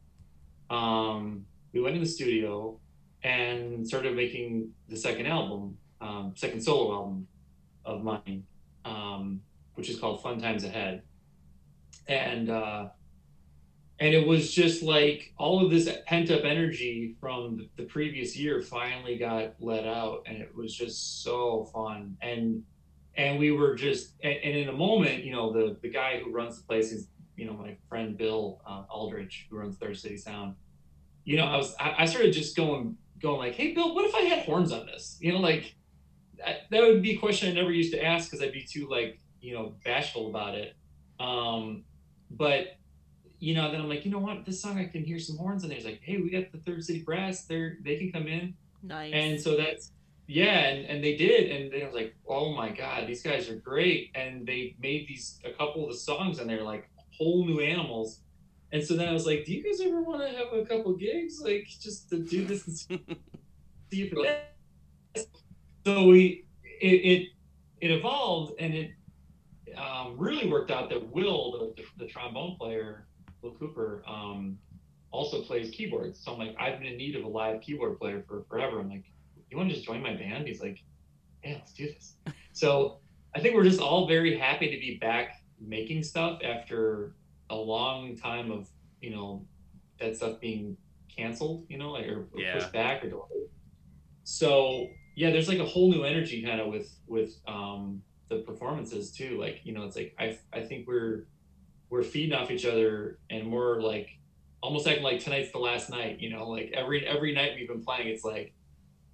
Um, we went in the studio and started making the second album, um, second solo album of mine, um, which is called Fun Times Ahead. And uh, and it was just like all of this pent up energy from the, the previous year finally got let out, and it was just so fun. And and we were just and, and in a moment, you know, the the guy who runs the place is you know my friend Bill uh, Aldrich who runs Third City Sound you know, I was I, I started just going going like, hey Bill, what if I had horns on this? You know, like that, that would be a question I never used to ask because I'd be too like you know bashful about it. Um, but you know, then I'm like, you know what, this song I can hear some horns in there. It's like, hey, we got the Third City Brass. They're they can come in, Nice. and so that's yeah, and, and they did, and then I was like, oh my god, these guys are great, and they made these a couple of the songs, and they're like whole new animals. And so then I was like, "Do you guys ever want to have a couple gigs, like just to do this and see if it?" So we it it, it evolved, and it um, really worked out that Will, the, the, the trombone player, Will Cooper, um, also plays keyboards. So I'm like, I've been in need of a live keyboard player for forever. I'm like, you want to just join my band? He's like, yeah, let's do this. so I think we're just all very happy to be back making stuff after a long time of, you know, that stuff being canceled, you know, like or, or Yeah. pushed back or delayed. So yeah, there's like a whole new energy kind of with with um the performances too. Like, you know, it's like I I think we're we're feeding off each other and we're like almost acting like tonight's the last night, you know, like every every night we've been playing, it's like,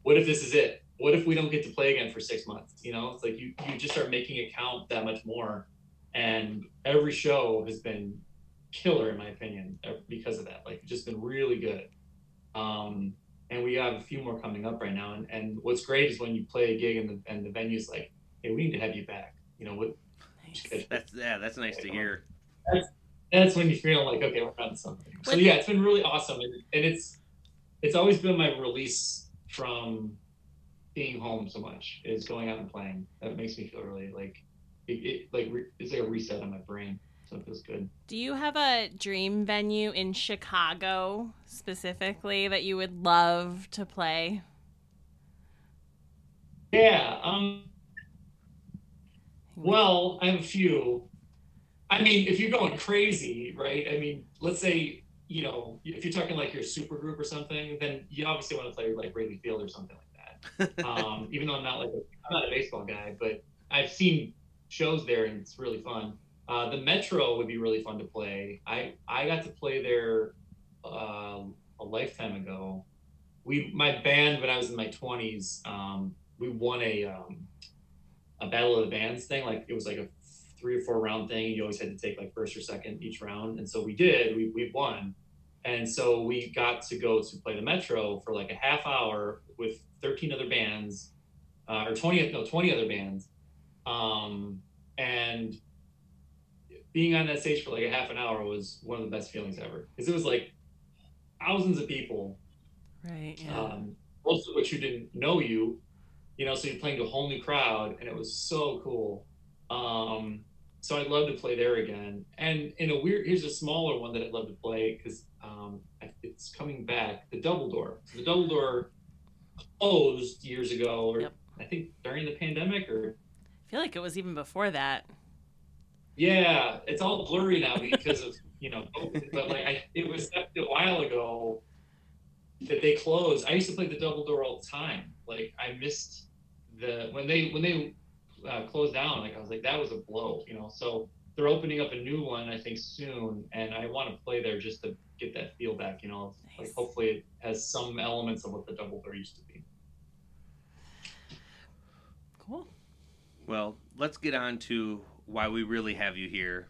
what if this is it? What if we don't get to play again for six months? You know, it's like you you just start making it count that much more. And every show has been killer in my opinion uh, because of that. Like just been really good. Um and we have a few more coming up right now. And, and what's great is when you play a gig and the and the venue's like, hey, we need to have you back. You know, what Nice. That's yeah, that's nice to hear. that's when you feel like okay we're on something so yeah it's been really awesome and, and it's it's always been my release from being home so much is going out and playing that makes me feel really like it, it like re, it's like a reset on my brain so it feels good Do you have a dream venue in Chicago specifically that you would love to play? yeah um well i have a few i mean if you're going crazy right i mean let's say you know if you're talking like your super group or something then you obviously want to play like Wrigley Field or something like that um, even though I'm not like a, I'm not a baseball guy, but I've seen shows there and it's really fun. Uh, the Metro would be really fun to play. I I got to play there uh, a lifetime ago. We my band when I was in my 20s, um, we won a um, a battle of the bands thing. Like it was like a three or four round thing. You always had to take like first or second each round, and so we did. We we won. And so we got to go to play the Metro for like a half hour with 13 other bands, uh, or 20, no, 20 other bands. Um, and being on that stage for like a half an hour was one of the best feelings ever because it was like thousands of people, Right. Yeah. um, most of which who didn't know you, you know, so you're playing to a whole new crowd, and it was so cool. Um, so I'd love to play there again. And in a weird, here's a smaller one that I'd love to play because um, it's coming back. The Double Door. So the Double Door closed years ago, or Yep. I think during the pandemic, or I feel like it was even before that. Yeah, it's all blurry now because of you know, but like I, it was a while ago that they closed. I used to play the double door all the time. Like I missed the when they when they uh, closed down. Like I was like that was a blow, you know. So they're opening up a new one I think soon, and I want to play there just to get that feel back, you know. Like hopefully it has some elements of what the double door used to be. Cool. Well, let's get on to why we really have you here.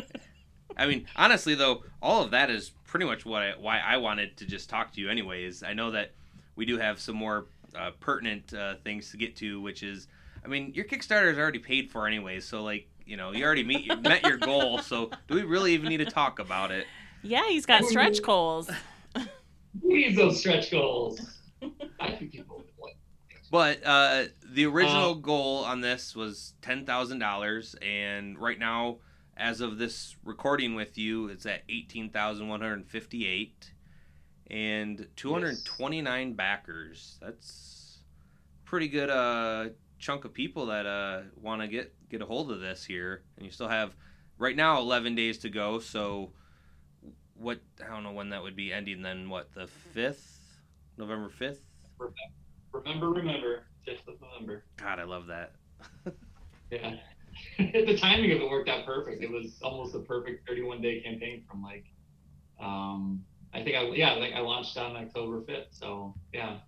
I mean, honestly though, all of that is pretty much what I, why I wanted to just talk to you anyways. I know that we do have some more uh, pertinent uh, things to get to, which is, I mean, your Kickstarter is already paid for anyways, so like, you know, you already meet your met your goal. So do we really even need to talk about it? Yeah, he's got stretch goals. Who needs those stretch goals? I think people would like. But uh, the original goal on this was ten thousand dollars, and right now, as of this recording with you, it's at eighteen thousand one hundred fifty-eight, and two hundred twenty-nine backers. That's pretty good uh, chunk of people that uh, want to get get a hold of this here, and you still have right now eleven days to go. So, what I don't know when that would be ending. Then what the fifth, November fifth. Remember, remember, of November. God, I love that. Yeah. the timing of it worked out perfect. It was almost a perfect 31 day campaign from like, um, I think I, yeah, like I launched on October 5th. So yeah.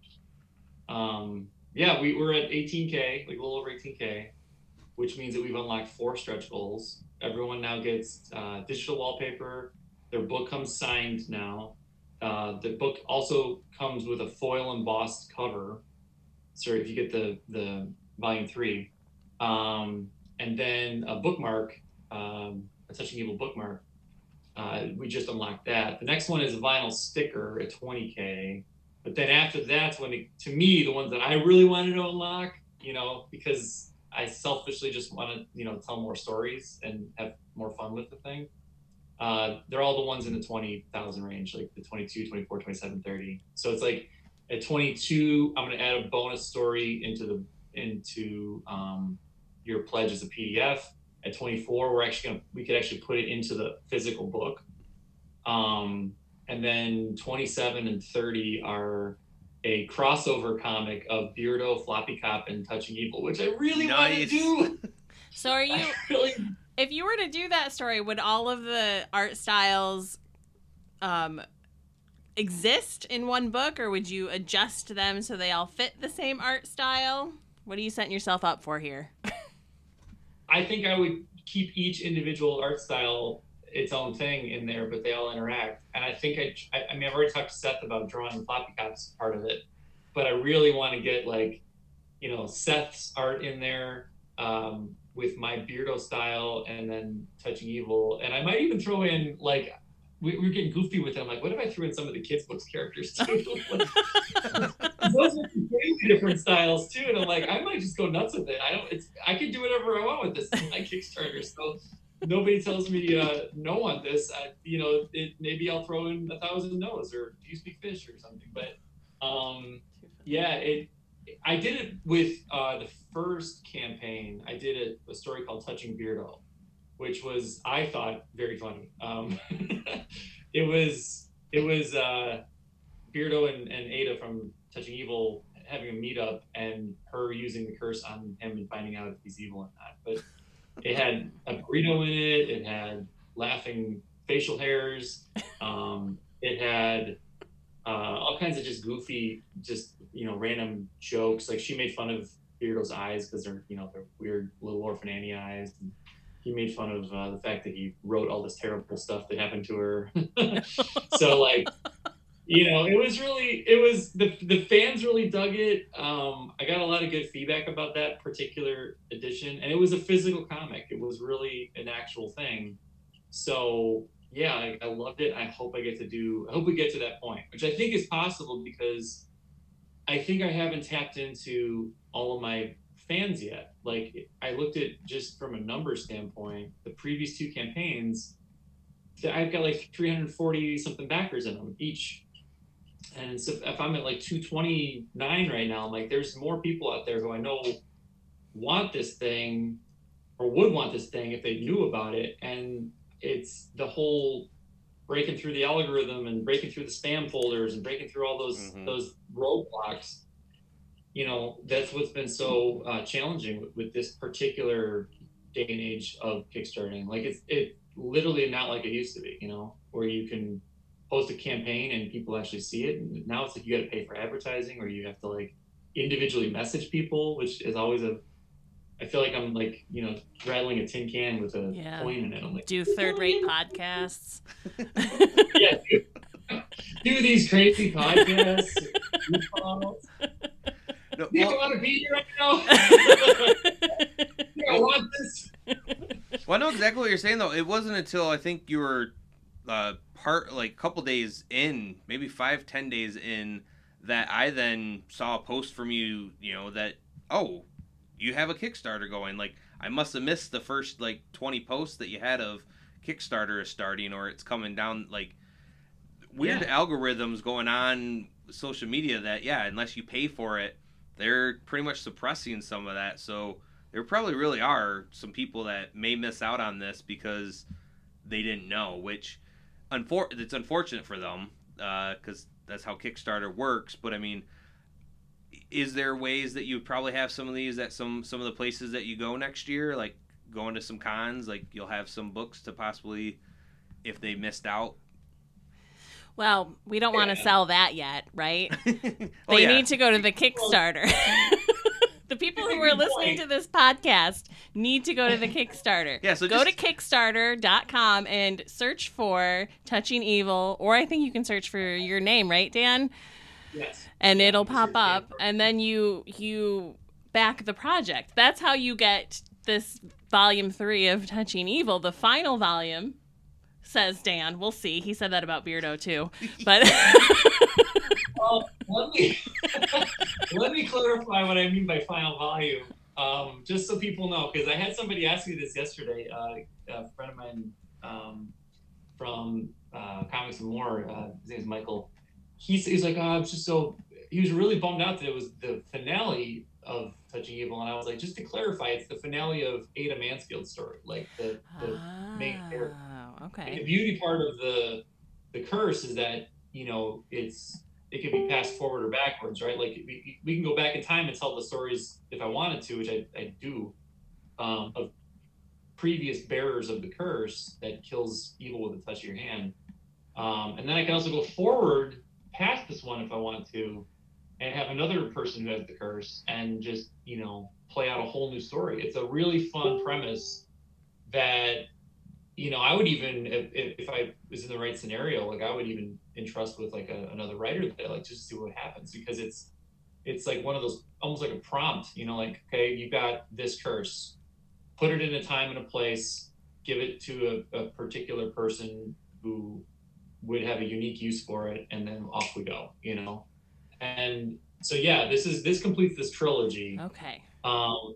Um, yeah, we were at 18K, like a little over 18K, which means that we've unlocked four stretch goals. Everyone now gets uh, digital wallpaper. Their book comes signed now. Uh, the book also comes with a foil embossed cover. So if you get the the volume three, um, and then a bookmark, um, a touching evil bookmark. Uh, we just unlocked that. The next one is a vinyl sticker at 20k. But then after that's when, it, to me, the ones that I really wanted to unlock, you know, because I selfishly just want to, you know, tell more stories and have more fun with the thing. Uh, they're all the ones in the 20,000 range, like the 22, 24, 27, 30. So it's like at 22, I'm going to add a bonus story into the into um, your pledge as a PDF. At 24, we're actually going to we could actually put it into the physical book. Um, and then 27 and 30 are a crossover comic of Beardo, Floppy Cop, and Touching Evil, which I really want to do. So are you really if you were to do that story, would all of the art styles um exist in one book or would you adjust them so they all fit the same art style? What are you setting yourself up for here? I think I would keep each individual art style its own thing in there, but they all interact. And I think I, I, I mean, I've already talked to Seth about drawing floppy cops part of it, but I really want to get like, you know, Seth's art in there um, with my Beardo style and then Touching Evil. And I might even throw in like, we, we were getting goofy with them. Like, what if I threw in some of the kids' books characters too? those are completely different styles too. And I'm like, I might just go nuts with it. I don't. It's I can do whatever I want with this my Kickstarter. So nobody tells me uh, no on this. I, you know, it, maybe I'll throw in a thousand no's or do you speak fish or something. But um, yeah, it. I did it with uh, the first campaign. I did a, a story called Touching Beardo, which was I thought very funny. Um, it was it was uh, Beardo and, and Ada from Touching Evil having a meetup and her using the curse on him and finding out if he's evil or not. But it had a burrito in it. It had laughing facial hairs. Um, it had uh, all kinds of just goofy, just you know, random jokes. Like she made fun of Beardo's eyes because they're you know they're weird little orphan Annie eyes. And he made fun of uh, the fact that he wrote all this terrible stuff that happened to her. so like you know, it was really, it was the the fans really dug it. Um, I got a lot of good feedback about that particular edition, and it was a physical comic. It was really an actual thing. So yeah, I, I loved it. I hope I get to do. I hope we get to that point, which I think is possible because I think I haven't tapped into all of my fans yet. Like I looked at just from a number standpoint, the previous two campaigns. I've got like 340 something backers in them each and so if I'm at like 229 right now, I'm like, there's more people out there who I know want this thing or would want this thing if they knew about it. And it's the whole breaking through the algorithm and breaking through the spam folders and breaking through all those Mhm. those roadblocks. You know, that's what's been so uh, challenging with, with this particular day and age of kickstarting. Like it's it literally not like it used to be. You know, where you can post a campaign and people actually see it. And now it's like you got to pay for advertising or you have to like individually message people, which is always a. I feel like I'm like you know rattling a tin can with a Yeah. coin in it. I'm like, Do third rate podcasts. yeah, do, do these crazy podcasts. Do calls. No, Do you well, want to be here right now? Do I want this. well, I know exactly what you're saying though. It wasn't until I think you were uh, part like a couple days in, maybe five, ten days in, that I then saw a post from you. You know that oh, you have a Kickstarter going. Like I must have missed the first like 20 posts that you had of Kickstarter is starting or it's coming down. Like weird Yeah. algorithms going on social media that yeah, unless you pay for it, they're pretty much suppressing some of that. So there probably really are some people that may miss out on this because they didn't know, which unfor- it's unfortunate for them uh, because that's how Kickstarter works. But I mean, is there ways that you probably have some of these at some some of the places that you go next year, like going to some cons, like you'll have some books to possibly, if they missed out. Well, we don't want to Yeah. sell that yet, right? oh They yeah, need to go to the Kickstarter. the people who are listening point. to this podcast need to go to the Kickstarter. yeah. So go just, to kickstarter.com and search for Touching Evil, or I think you can search for your name, right, Dan? Yes. And Yeah, it'll pop up, Dan. and then you you back the project. That's how you get this volume three of Touching Evil. The final volume says Dan. We'll see. He said that about Beardo too, but. Well, let me let me clarify what I mean by final volume, um, just so people know, because I had somebody ask me this yesterday. Uh, a friend of mine um, from uh, Comics and More. Uh, his name is Michael. He's, he's like, oh, I'm just so. He was really bummed out that it was the finale of Touching Evil, and I was like, just to clarify, it's the finale of Ada Mansfield's story. Like the the main character. Oh, Like, okay. the beauty part of the the curse is that you know it's it can be passed forward or backwards, right? Like we, we can go back in time and tell the stories if I wanted to, which I, I do, um, of previous bearers of the curse that kills evil with a touch of your hand. Um, and then I can also go forward past this one if I want to, and have another person who has the curse and just you know play out a whole new story. It's a really fun premise that you know, I would even if, if I was in the right scenario, like I would even entrust with like a, another writer that like just see what happens because it's it's like one of those almost like a prompt, you know, like okay, you got this curse, put it in a time and a place, give it to a, a particular person who would have a unique use for it, and then off we go, you know, and so yeah, this is this completes this trilogy. Okay. Um,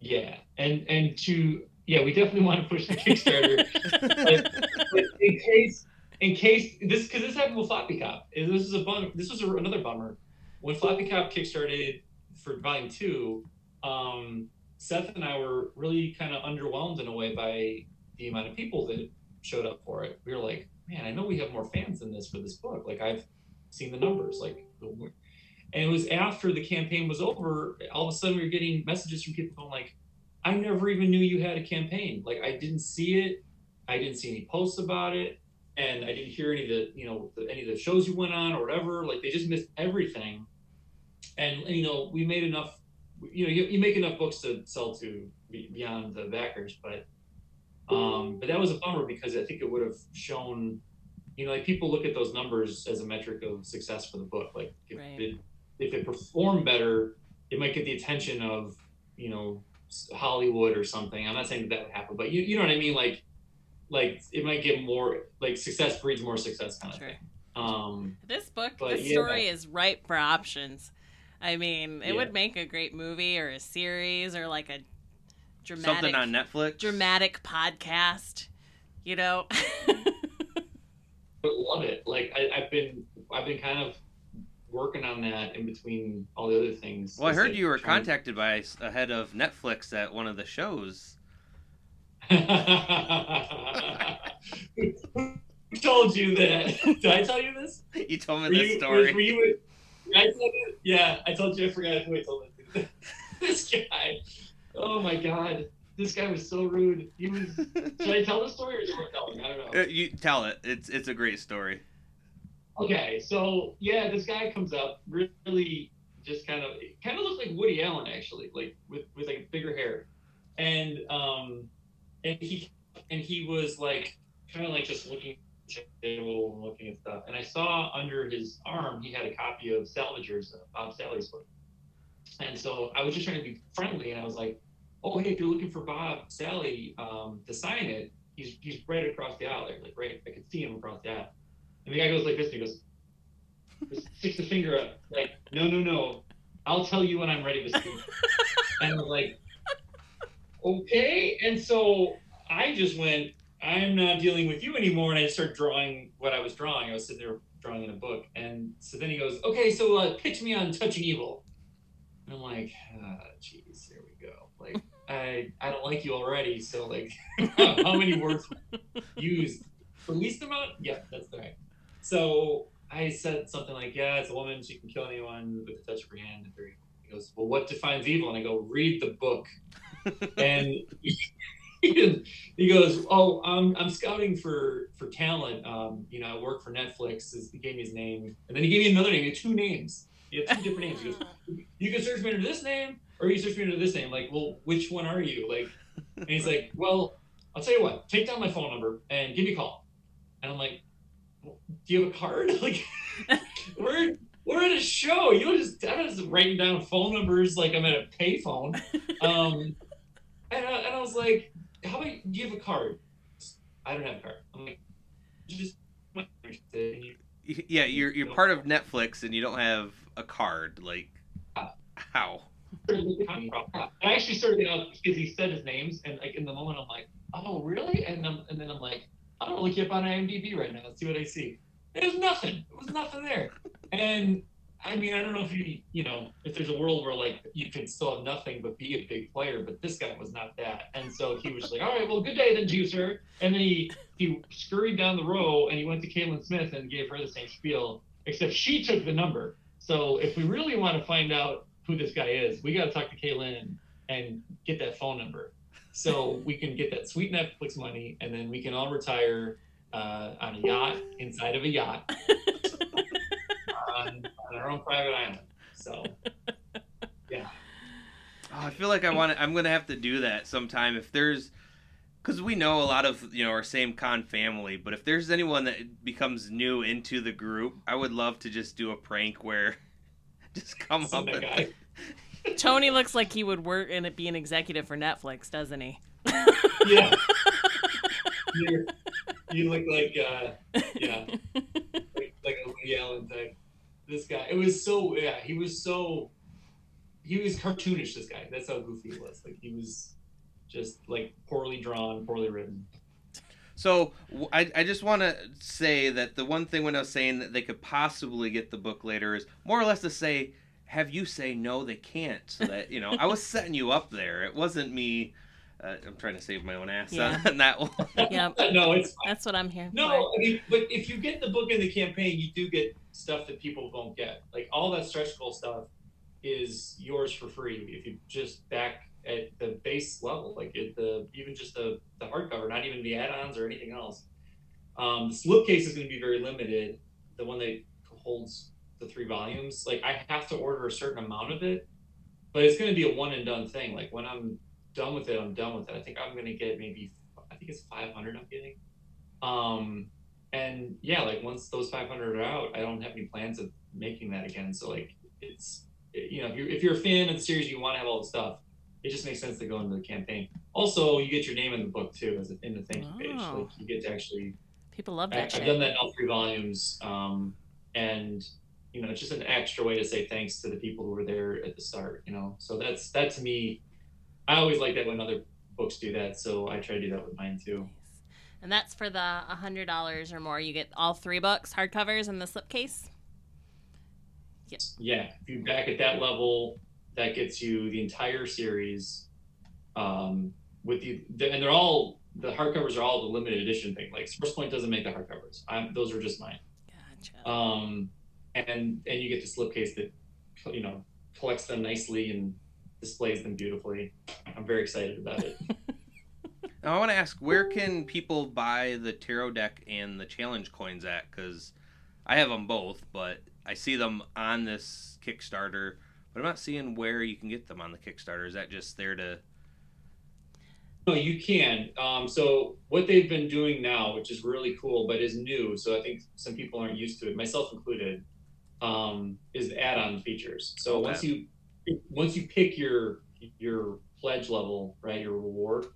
yeah, and and to yeah, we definitely want to push the Kickstarter. but, but in case, in case this because this happened with Floppy Cop. This is a bum. This was a, another bummer when Floppy Cop kickstarted for Volume Two. Um, Seth and I were really kind of underwhelmed in a way by the amount of people that showed up for it. We were like, man, I know we have more fans than this for this book. Like I've seen the numbers. Like, and it was after the campaign was over. All of a sudden, we were getting messages from people going like, I never even knew you had a campaign. Like I didn't see it. I didn't see any posts about it, and I didn't hear any of the you know the, any of the shows you went on or whatever. Like they just missed everything. And you know we made enough. You know you, you make enough books to sell to beyond the backers, but um, but that was a bummer because I think it would have shown. You know, like people look at those numbers as a metric of success for the book. Like if Right. it if it performed better, it might get the attention of you know Hollywood or something. I'm not saying that that would happen, but you, you know what I mean? Like, like it might get more like success breeds more success kind of Sure. thing. Um, This book, But, this yeah. story is ripe for options. I mean, it Yeah. would make a great movie or a series or like a dramatic Something on Netflix. dramatic podcast. You know. but love it. Like I, I've been, I've been kind of working on that in between all the other things. Well, I heard like you were contacted by a head of Netflix at one of the shows. Who told you that? Did I tell you this? You told me Were this you, story. Were, you, did I you? Yeah, I told you. I forgot who I told it to. this guy. Oh my god, this guy was so rude. He was. Should I tell the story or is it worth telling? I don't know. Uh, you tell it. It's it's a great story. Okay, so yeah, this guy comes up really just kind of kind of looks like Woody Allen actually, like with with like bigger hair, and um, and he and he was like kind of like just looking at the table and looking at stuff, and I saw under his arm he had a copy of Salvagers, uh, Bob Salley's book, and so I was just trying to be friendly, and I was like, oh hey, if you're looking for Bob Salley um, to sign it, he's he's right across the aisle there, like right, I could see him across the aisle. And the guy goes like this, and he goes, sticks the finger up, like, no, no, no, I'll tell you when I'm ready to speak. and I'm like, okay. And so I just went, I'm not dealing with you anymore. And I started drawing what I was drawing. I was sitting there drawing in a book. And so then he goes, okay, so uh, pitch me on Touching Evil. And I'm like, ah, jeez, here we go. Like, I, I don't like you already. So, like, how many words used? The least amount? Yeah, that's right. So I said something like, "Yeah, it's a woman. She can kill anyone with the touch of her hand." And he goes, "Well, what defines evil?" And I go, "Read the book." and he, goes, "Oh, I'm I'm scouting for for talent. Um, you know, I work for Netflix." He gave me his name, and then he gave me another name. He had two names. He had two different names. He goes, "You can search me under this name, or you search me under this name." Like, well, which one are you? Like, and he's like, "Well, I'll tell you what. Take down my phone number and give me a call." And I'm like, well, "Do you have a card? Like, we're we're at a show. You just I'm just writing down phone numbers like I'm at a payphone." Um, and I, and I was like, "How about do you have a card?" I don't have a card. I'm like, just and you- Y- Yeah, you're you're part of Netflix and you don't have a card. Like, how? I actually started getting out because he said his names, and like in the moment, I'm like, "Oh, really?" And then and then I'm like, I'll look you up on IMDb right now Let's see what I see. There's nothing. It was nothing there. And I mean, I don't know if you, you know, if there's a world where like you can still have nothing but be a big player, but this guy was not that. And so he was like, all right, well, good day then, juicer. And then he, he scurried down the row and he went to Caitlin Smith and gave her the same spiel, except she took the number. So if we really want to find out who this guy is, we got to talk to Caitlin and get that phone number so we can get that sweet Netflix money and then we can all retire uh, on a yacht inside of a yacht on, on our own private island. So, yeah. Oh, I feel like I want to. I'm gonna have to do that sometime if there's, because we know a lot of you know our same con family. But if there's anyone that becomes new into the group, I would love to just do a prank where, just come Send up that and guy. Tony looks like he would work and be an executive for Netflix, doesn't he? Yeah. You're, you look like, uh, yeah, like, like a Woody Allen type. This guy, it was so, yeah, he was so, he was cartoonish, this guy. That's how goofy he was. Like, he was just, like, poorly drawn, poorly written. So I, I just want to say that the one thing when I was saying that they could possibly get the book later is more or less to say, have you say no, they can't. So that you know, I was setting you up there. It wasn't me. Uh, I'm trying to save my own ass Yeah. on that one. Yeah. no, it's fine. That's what I'm here No, for. I mean, but if you get the book in the campaign, you do get stuff that people won't get. Like all that stretch goal stuff is yours for free if you just back at the base level, like the even just the the hardcover, not even the add-ons or anything else. Um, the slipcase is going to be very limited. The one that holds the three volumes, like I have to order a certain amount of it, but it's going to be a one and done thing. Like when I'm done with it, I'm done with it. I think I'm going to get maybe I think it's 500. I'm getting. Um, and yeah, like once those 500 are out, I don't have any plans of making that again. So like, it's you know, if you're if you're a fan of the series, you want to have all the stuff. It just makes sense to go into the campaign. Also, you get your name in the book too, as in the thank you page. Oh. Like you get to actually. People love that I've done that in all three volumes, um, and you know, it's just an extra way to say thanks to the people who were there at the start. You know, so that's that to me. I always like that when other books do that, so I try to do that with mine too. And that's for the hundred dollars or more. You get all three books, hardcovers, and the slipcase. Yes. yeah, if you're back at that level, that gets you the entire series. Um, with the, the and they're all the hardcovers are all the limited edition thing. Like Source Point doesn't make the hardcovers. I'm, those are just mine. Gotcha. Um, and and you get the slipcase that you know collects them nicely and displays them beautifully. I'm very excited about it. Now, I want to ask, where can people buy the tarot deck and the challenge coins at? Because I have them both, but I see them on this Kickstarter, but I'm not seeing where you can get them on the Kickstarter. Is that just there to? No, you can. Um, so what they've been doing now, which is really cool, but is new, so I think some people aren't used to it, myself included, um, is the add-on features. So once you once you pick your your pledge level, right, your reward,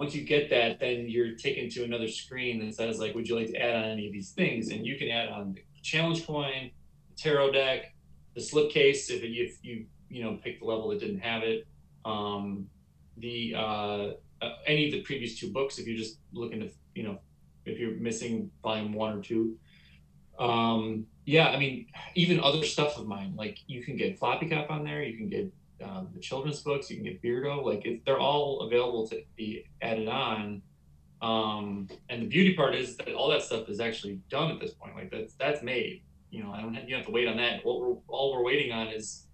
once you get that, then you're taken to another screen that says like, would you like to add on any of these things? And you can add on the challenge coin, the tarot deck, the slipcase if, you if you you know pick the level that didn't have it. Um, the uh, uh, any of the previous two books if you're just looking to you know if you're missing volume one or two um yeah i mean even other stuff of mine like you can get floppy cap on there you can get um, the children's books you can get beardo like it, they're all available to be added on um and the beauty part is that all that stuff is actually done at this point like that's that's made you know i don't have, you don't have to wait on that what we're all we're waiting on is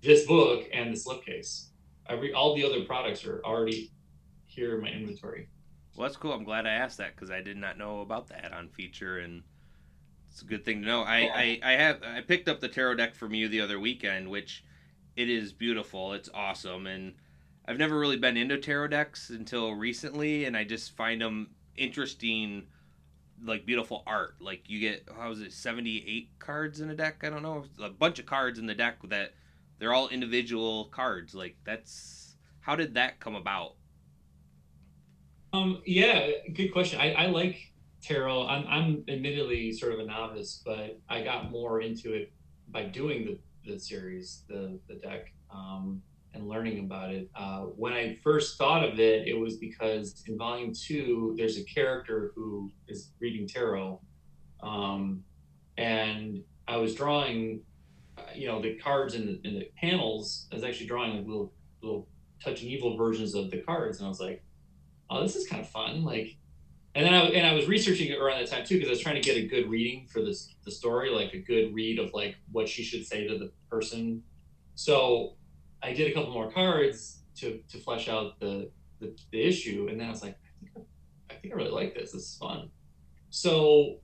this book and the slipcase every all the other products are already here in my inventory. Well, that's cool. I'm glad I asked that because I did not know about the add-on feature, and it's a good thing to know. I, I, I have I picked up the tarot deck from you the other weekend, which it is beautiful. It's awesome, and I've never really been into tarot decks until recently, and I just find them interesting, like beautiful art. Like you get how was it 78 cards in a deck? I don't know, a bunch of cards in the deck that they're all individual cards. Like that's how did that come about? Um, yeah, good question. I, I like tarot. I'm, I'm admittedly sort of a novice, but I got more into it by doing the, the series, the, the deck. Um, and learning about it. Uh, when I first thought of it, it was because in volume two, there's a character who is reading tarot. Um, and I was drawing, you know, the cards in the, in the panels. I was actually drawing like little, little Touching Evil versions of the cards. And I was like, oh, this is kind of fun. Like, and then I, and I was researching it around that time too, because I was trying to get a good reading for this, the story, like a good read of like what she should say to the person. So I did a couple more cards to to flesh out the the, the issue, and then I was like, I think I, I think I really like this. This is fun. So,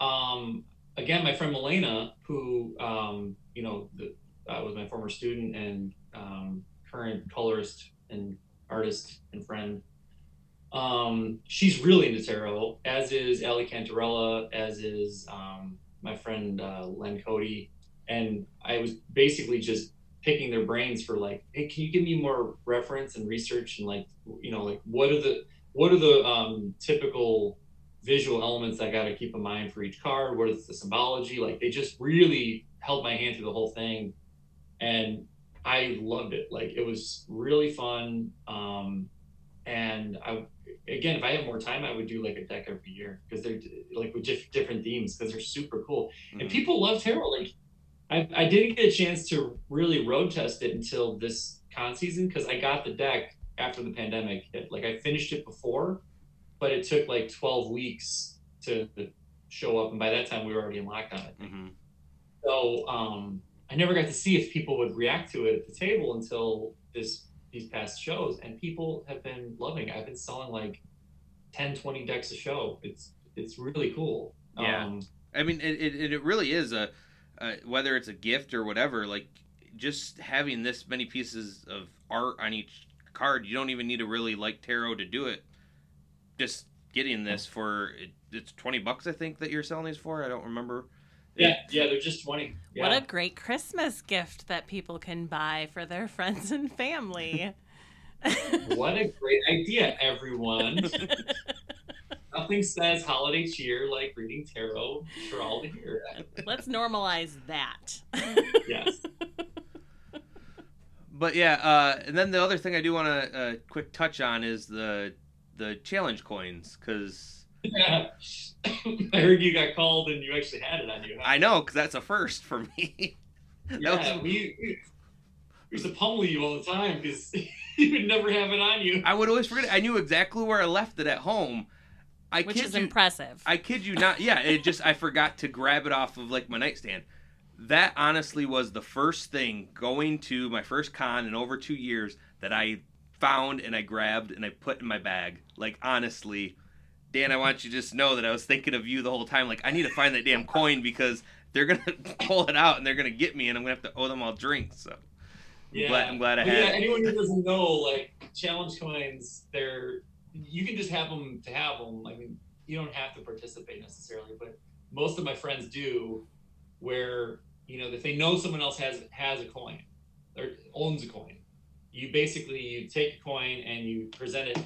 um, again, my friend Milena, who um, you know the, uh, was my former student and um, current colorist and artist and friend. Um, she's really into tarot, as is Ali Cantarella, as is um, my friend uh, Len Cody. And I was basically just picking their brains for like, hey, can you give me more reference and research and like, you know, like what are the what are the um, typical visual elements I got to keep in mind for each card? What is the symbology? Like they just really held my hand through the whole thing, and I loved it. Like it was really fun. Um, and I again, if I had more time, I would do like a deck every year because they're like with different themes because they're super cool. Mm-hmm. And people love tarot. Like I, I didn't get a chance to really road test it until this con season because I got the deck after the pandemic hit. Like I finished it before, but it took like 12 weeks to show up. And by that time, we were already in lockdown. Mm-hmm. So um, I never got to see if people would react to it at the table until this these past shows. And people have been loving it. I've been selling like 10, 20 decks a show. It's it's really cool. Yeah. Um, I mean, it, it, it really is a uh, whether it's a gift or whatever, like just having this many pieces of art on each card, you don't even need to really like tarot to do it. Just getting this for it's twenty bucks, I think that you're selling these for. I don't remember. Yeah, yeah, they're just twenty. Yeah. What a great Christmas gift that people can buy for their friends and family. what a great idea, everyone. Nothing says holiday cheer like reading tarot for all to hear. Let's normalize that. yes. But yeah, uh, and then the other thing I do want to uh, quick touch on is the the challenge coins because. Yeah. I heard you got called and you actually had it on you. Huh? I know, because that's a first for me. yeah, was... we, we used to pummel you all the time because you would never have it on you. I would always forget. It. I knew exactly where I left it at home, I which is you, impressive. I kid you not. Yeah, it just I forgot to grab it off of like my nightstand. That honestly was the first thing going to my first con in over two years that I found and I grabbed and I put in my bag. Like honestly, Dan, I want you to just know that I was thinking of you the whole time. Like I need to find that damn coin because they're gonna pull it out and they're gonna get me and I'm gonna have to owe them all drinks. So yeah, I'm glad, I'm glad I had. Yeah, anyone who doesn't know, like challenge coins, they're you can just have them to have them. I mean, you don't have to participate necessarily, but most of my friends do, where you know if they know someone else has has a coin or owns a coin, you basically you take a coin and you present it,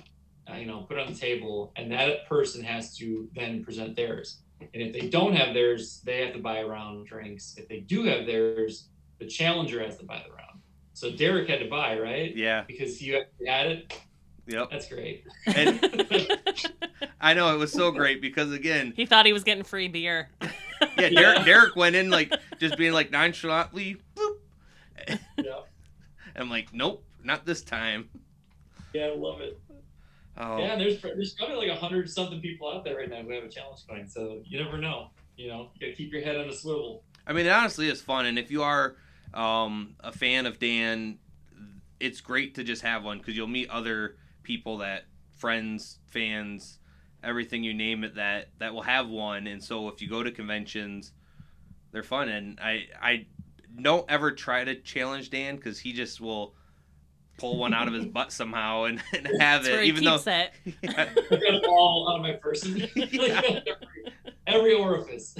uh, you know, put it on the table, and that person has to then present theirs. And if they don't have theirs, they have to buy a round drinks. If they do have theirs, the challenger has to buy the round. So Derek had to buy, right? Yeah. Because you had it. Yep. That's great. And I know it was so great because again, he thought he was getting free beer. yeah, Derek, Derek went in like just being like nonchalantly, boop. Yeah. I'm like, nope, not this time. Yeah, I love it. Oh. Yeah, there's there's probably like a hundred something people out there right now who have a challenge coin, so you never know. You know, you gotta keep your head on a swivel. I mean, it honestly is fun, and if you are um, a fan of Dan, it's great to just have one because you'll meet other people that friends, fans, everything you name it that that will have one. And so if you go to conventions, they're fun. And I I don't ever try to challenge Dan because he just will pull one out of his butt somehow and, and have That's it. even though it. yeah. I got it all out of my person. every, every orifice.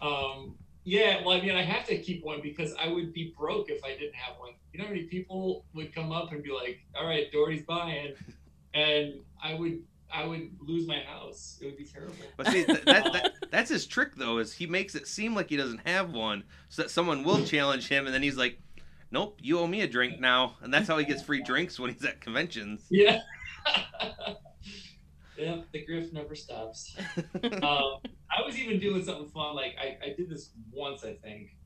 um, yeah, well, I mean, I have to keep one because I would be broke if I didn't have one. You know how many people would come up and be like, "All right, Dougherty's buying," and I would, I would lose my house. It would be terrible. But see, that, that, that, that's his trick though, is he makes it seem like he doesn't have one, so that someone will challenge him, and then he's like, nope, you owe me a drink now, and that's how he gets free drinks when he's at conventions. Yeah. yeah, the grift never stops. um, I was even doing something fun. Like I, I did this once, I think.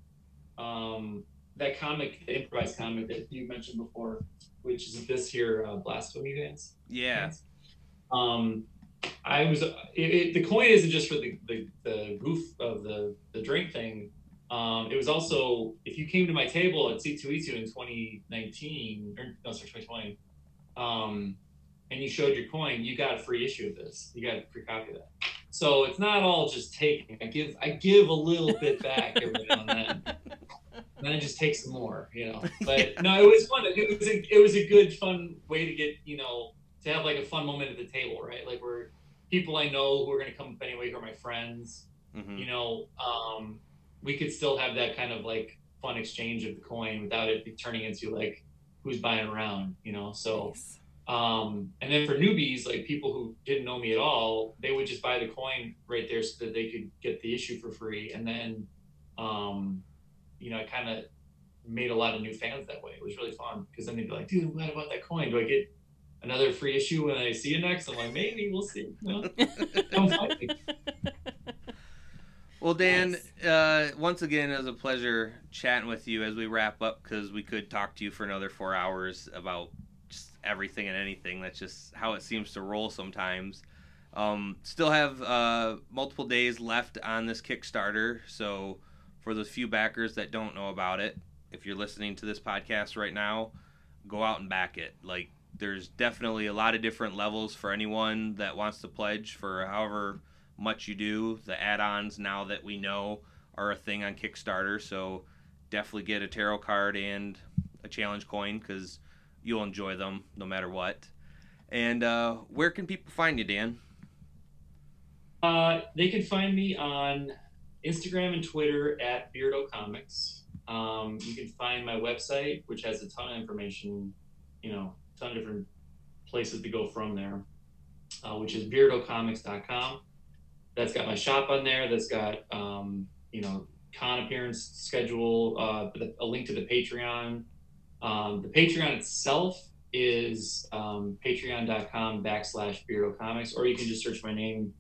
Um, that comic, the improvised comic that you mentioned before, which is this here uh, blasphemy dance. Yeah. Um, I was it, it, the coin isn't just for the, the, the goof of the the drink thing. Um, it was also if you came to my table at C2E2 in 2019 or no sorry 2020, um, and you showed your coin, you got a free issue of this. You got a free copy of that. So it's not all just taking. I give I give a little bit back every now and then. And then I just take some more, you know. But yeah. no, it was fun. It was a it was a good fun way to get you know to have like a fun moment at the table, right? Like where people I know who are going to come up anyway, who are my friends, mm-hmm. you know, um, we could still have that kind of like fun exchange of the coin without it turning into like who's buying around, you know. So, nice. Um, and then for newbies, like people who didn't know me at all, they would just buy the coin right there so that they could get the issue for free, and then, um, you know, I kind of made a lot of new fans that way. It was really fun because then they'd be like, "Dude, I'm glad about that coin. Do I get another free issue when I see you next. I'm like, maybe we'll see. Don't fight me. Well, Dan, uh, once again, it was a pleasure chatting with you as we wrap up because we could talk to you for another four hours about just everything and anything. That's just how it seems to roll sometimes. Um, still have uh, multiple days left on this Kickstarter, so for the few backers that don't know about it, if you're listening to this podcast right now, go out and back it. Like there's definitely a lot of different levels for anyone that wants to pledge for however much you do. The add-ons now that we know are a thing on Kickstarter, so definitely get a tarot card and a challenge coin because you'll enjoy them no matter what. And uh, where can people find you, Dan? Uh, they can find me on Instagram and Twitter at Beardo Comics. Um, you can find my website, which has a ton of information, you know, a ton of different places to go from there, uh, which is beardocomics.com. That's got my shop on there. That's got, um, you know, con appearance schedule, uh, a link to the Patreon. Um, the Patreon itself is um, patreon.com backslash Beardo Comics, or you can just search my name,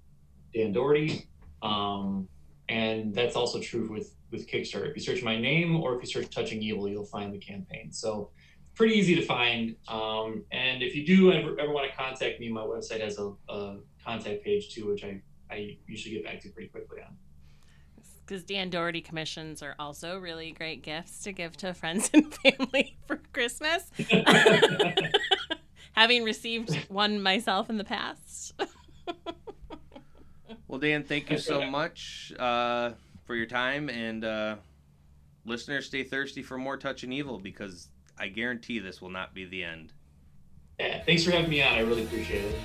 Dan Dougherty. Um, and that's also true with, with Kickstarter. If you search my name or if you search Touching Evil, you'll find the campaign. So pretty easy to find. Um, and if you do ever, ever want to contact me, my website has a, a, contact page too, which I, I usually get back to pretty quickly on. Because Dan Dougherty commissions are also really great gifts to give to friends and family for Christmas. Having received one myself in the past. well, Dan, thank you so much uh, for your time. And uh, listeners, stay thirsty for more Touching Evil because I guarantee this will not be the end. Yeah, thanks for having me on. I really appreciate it.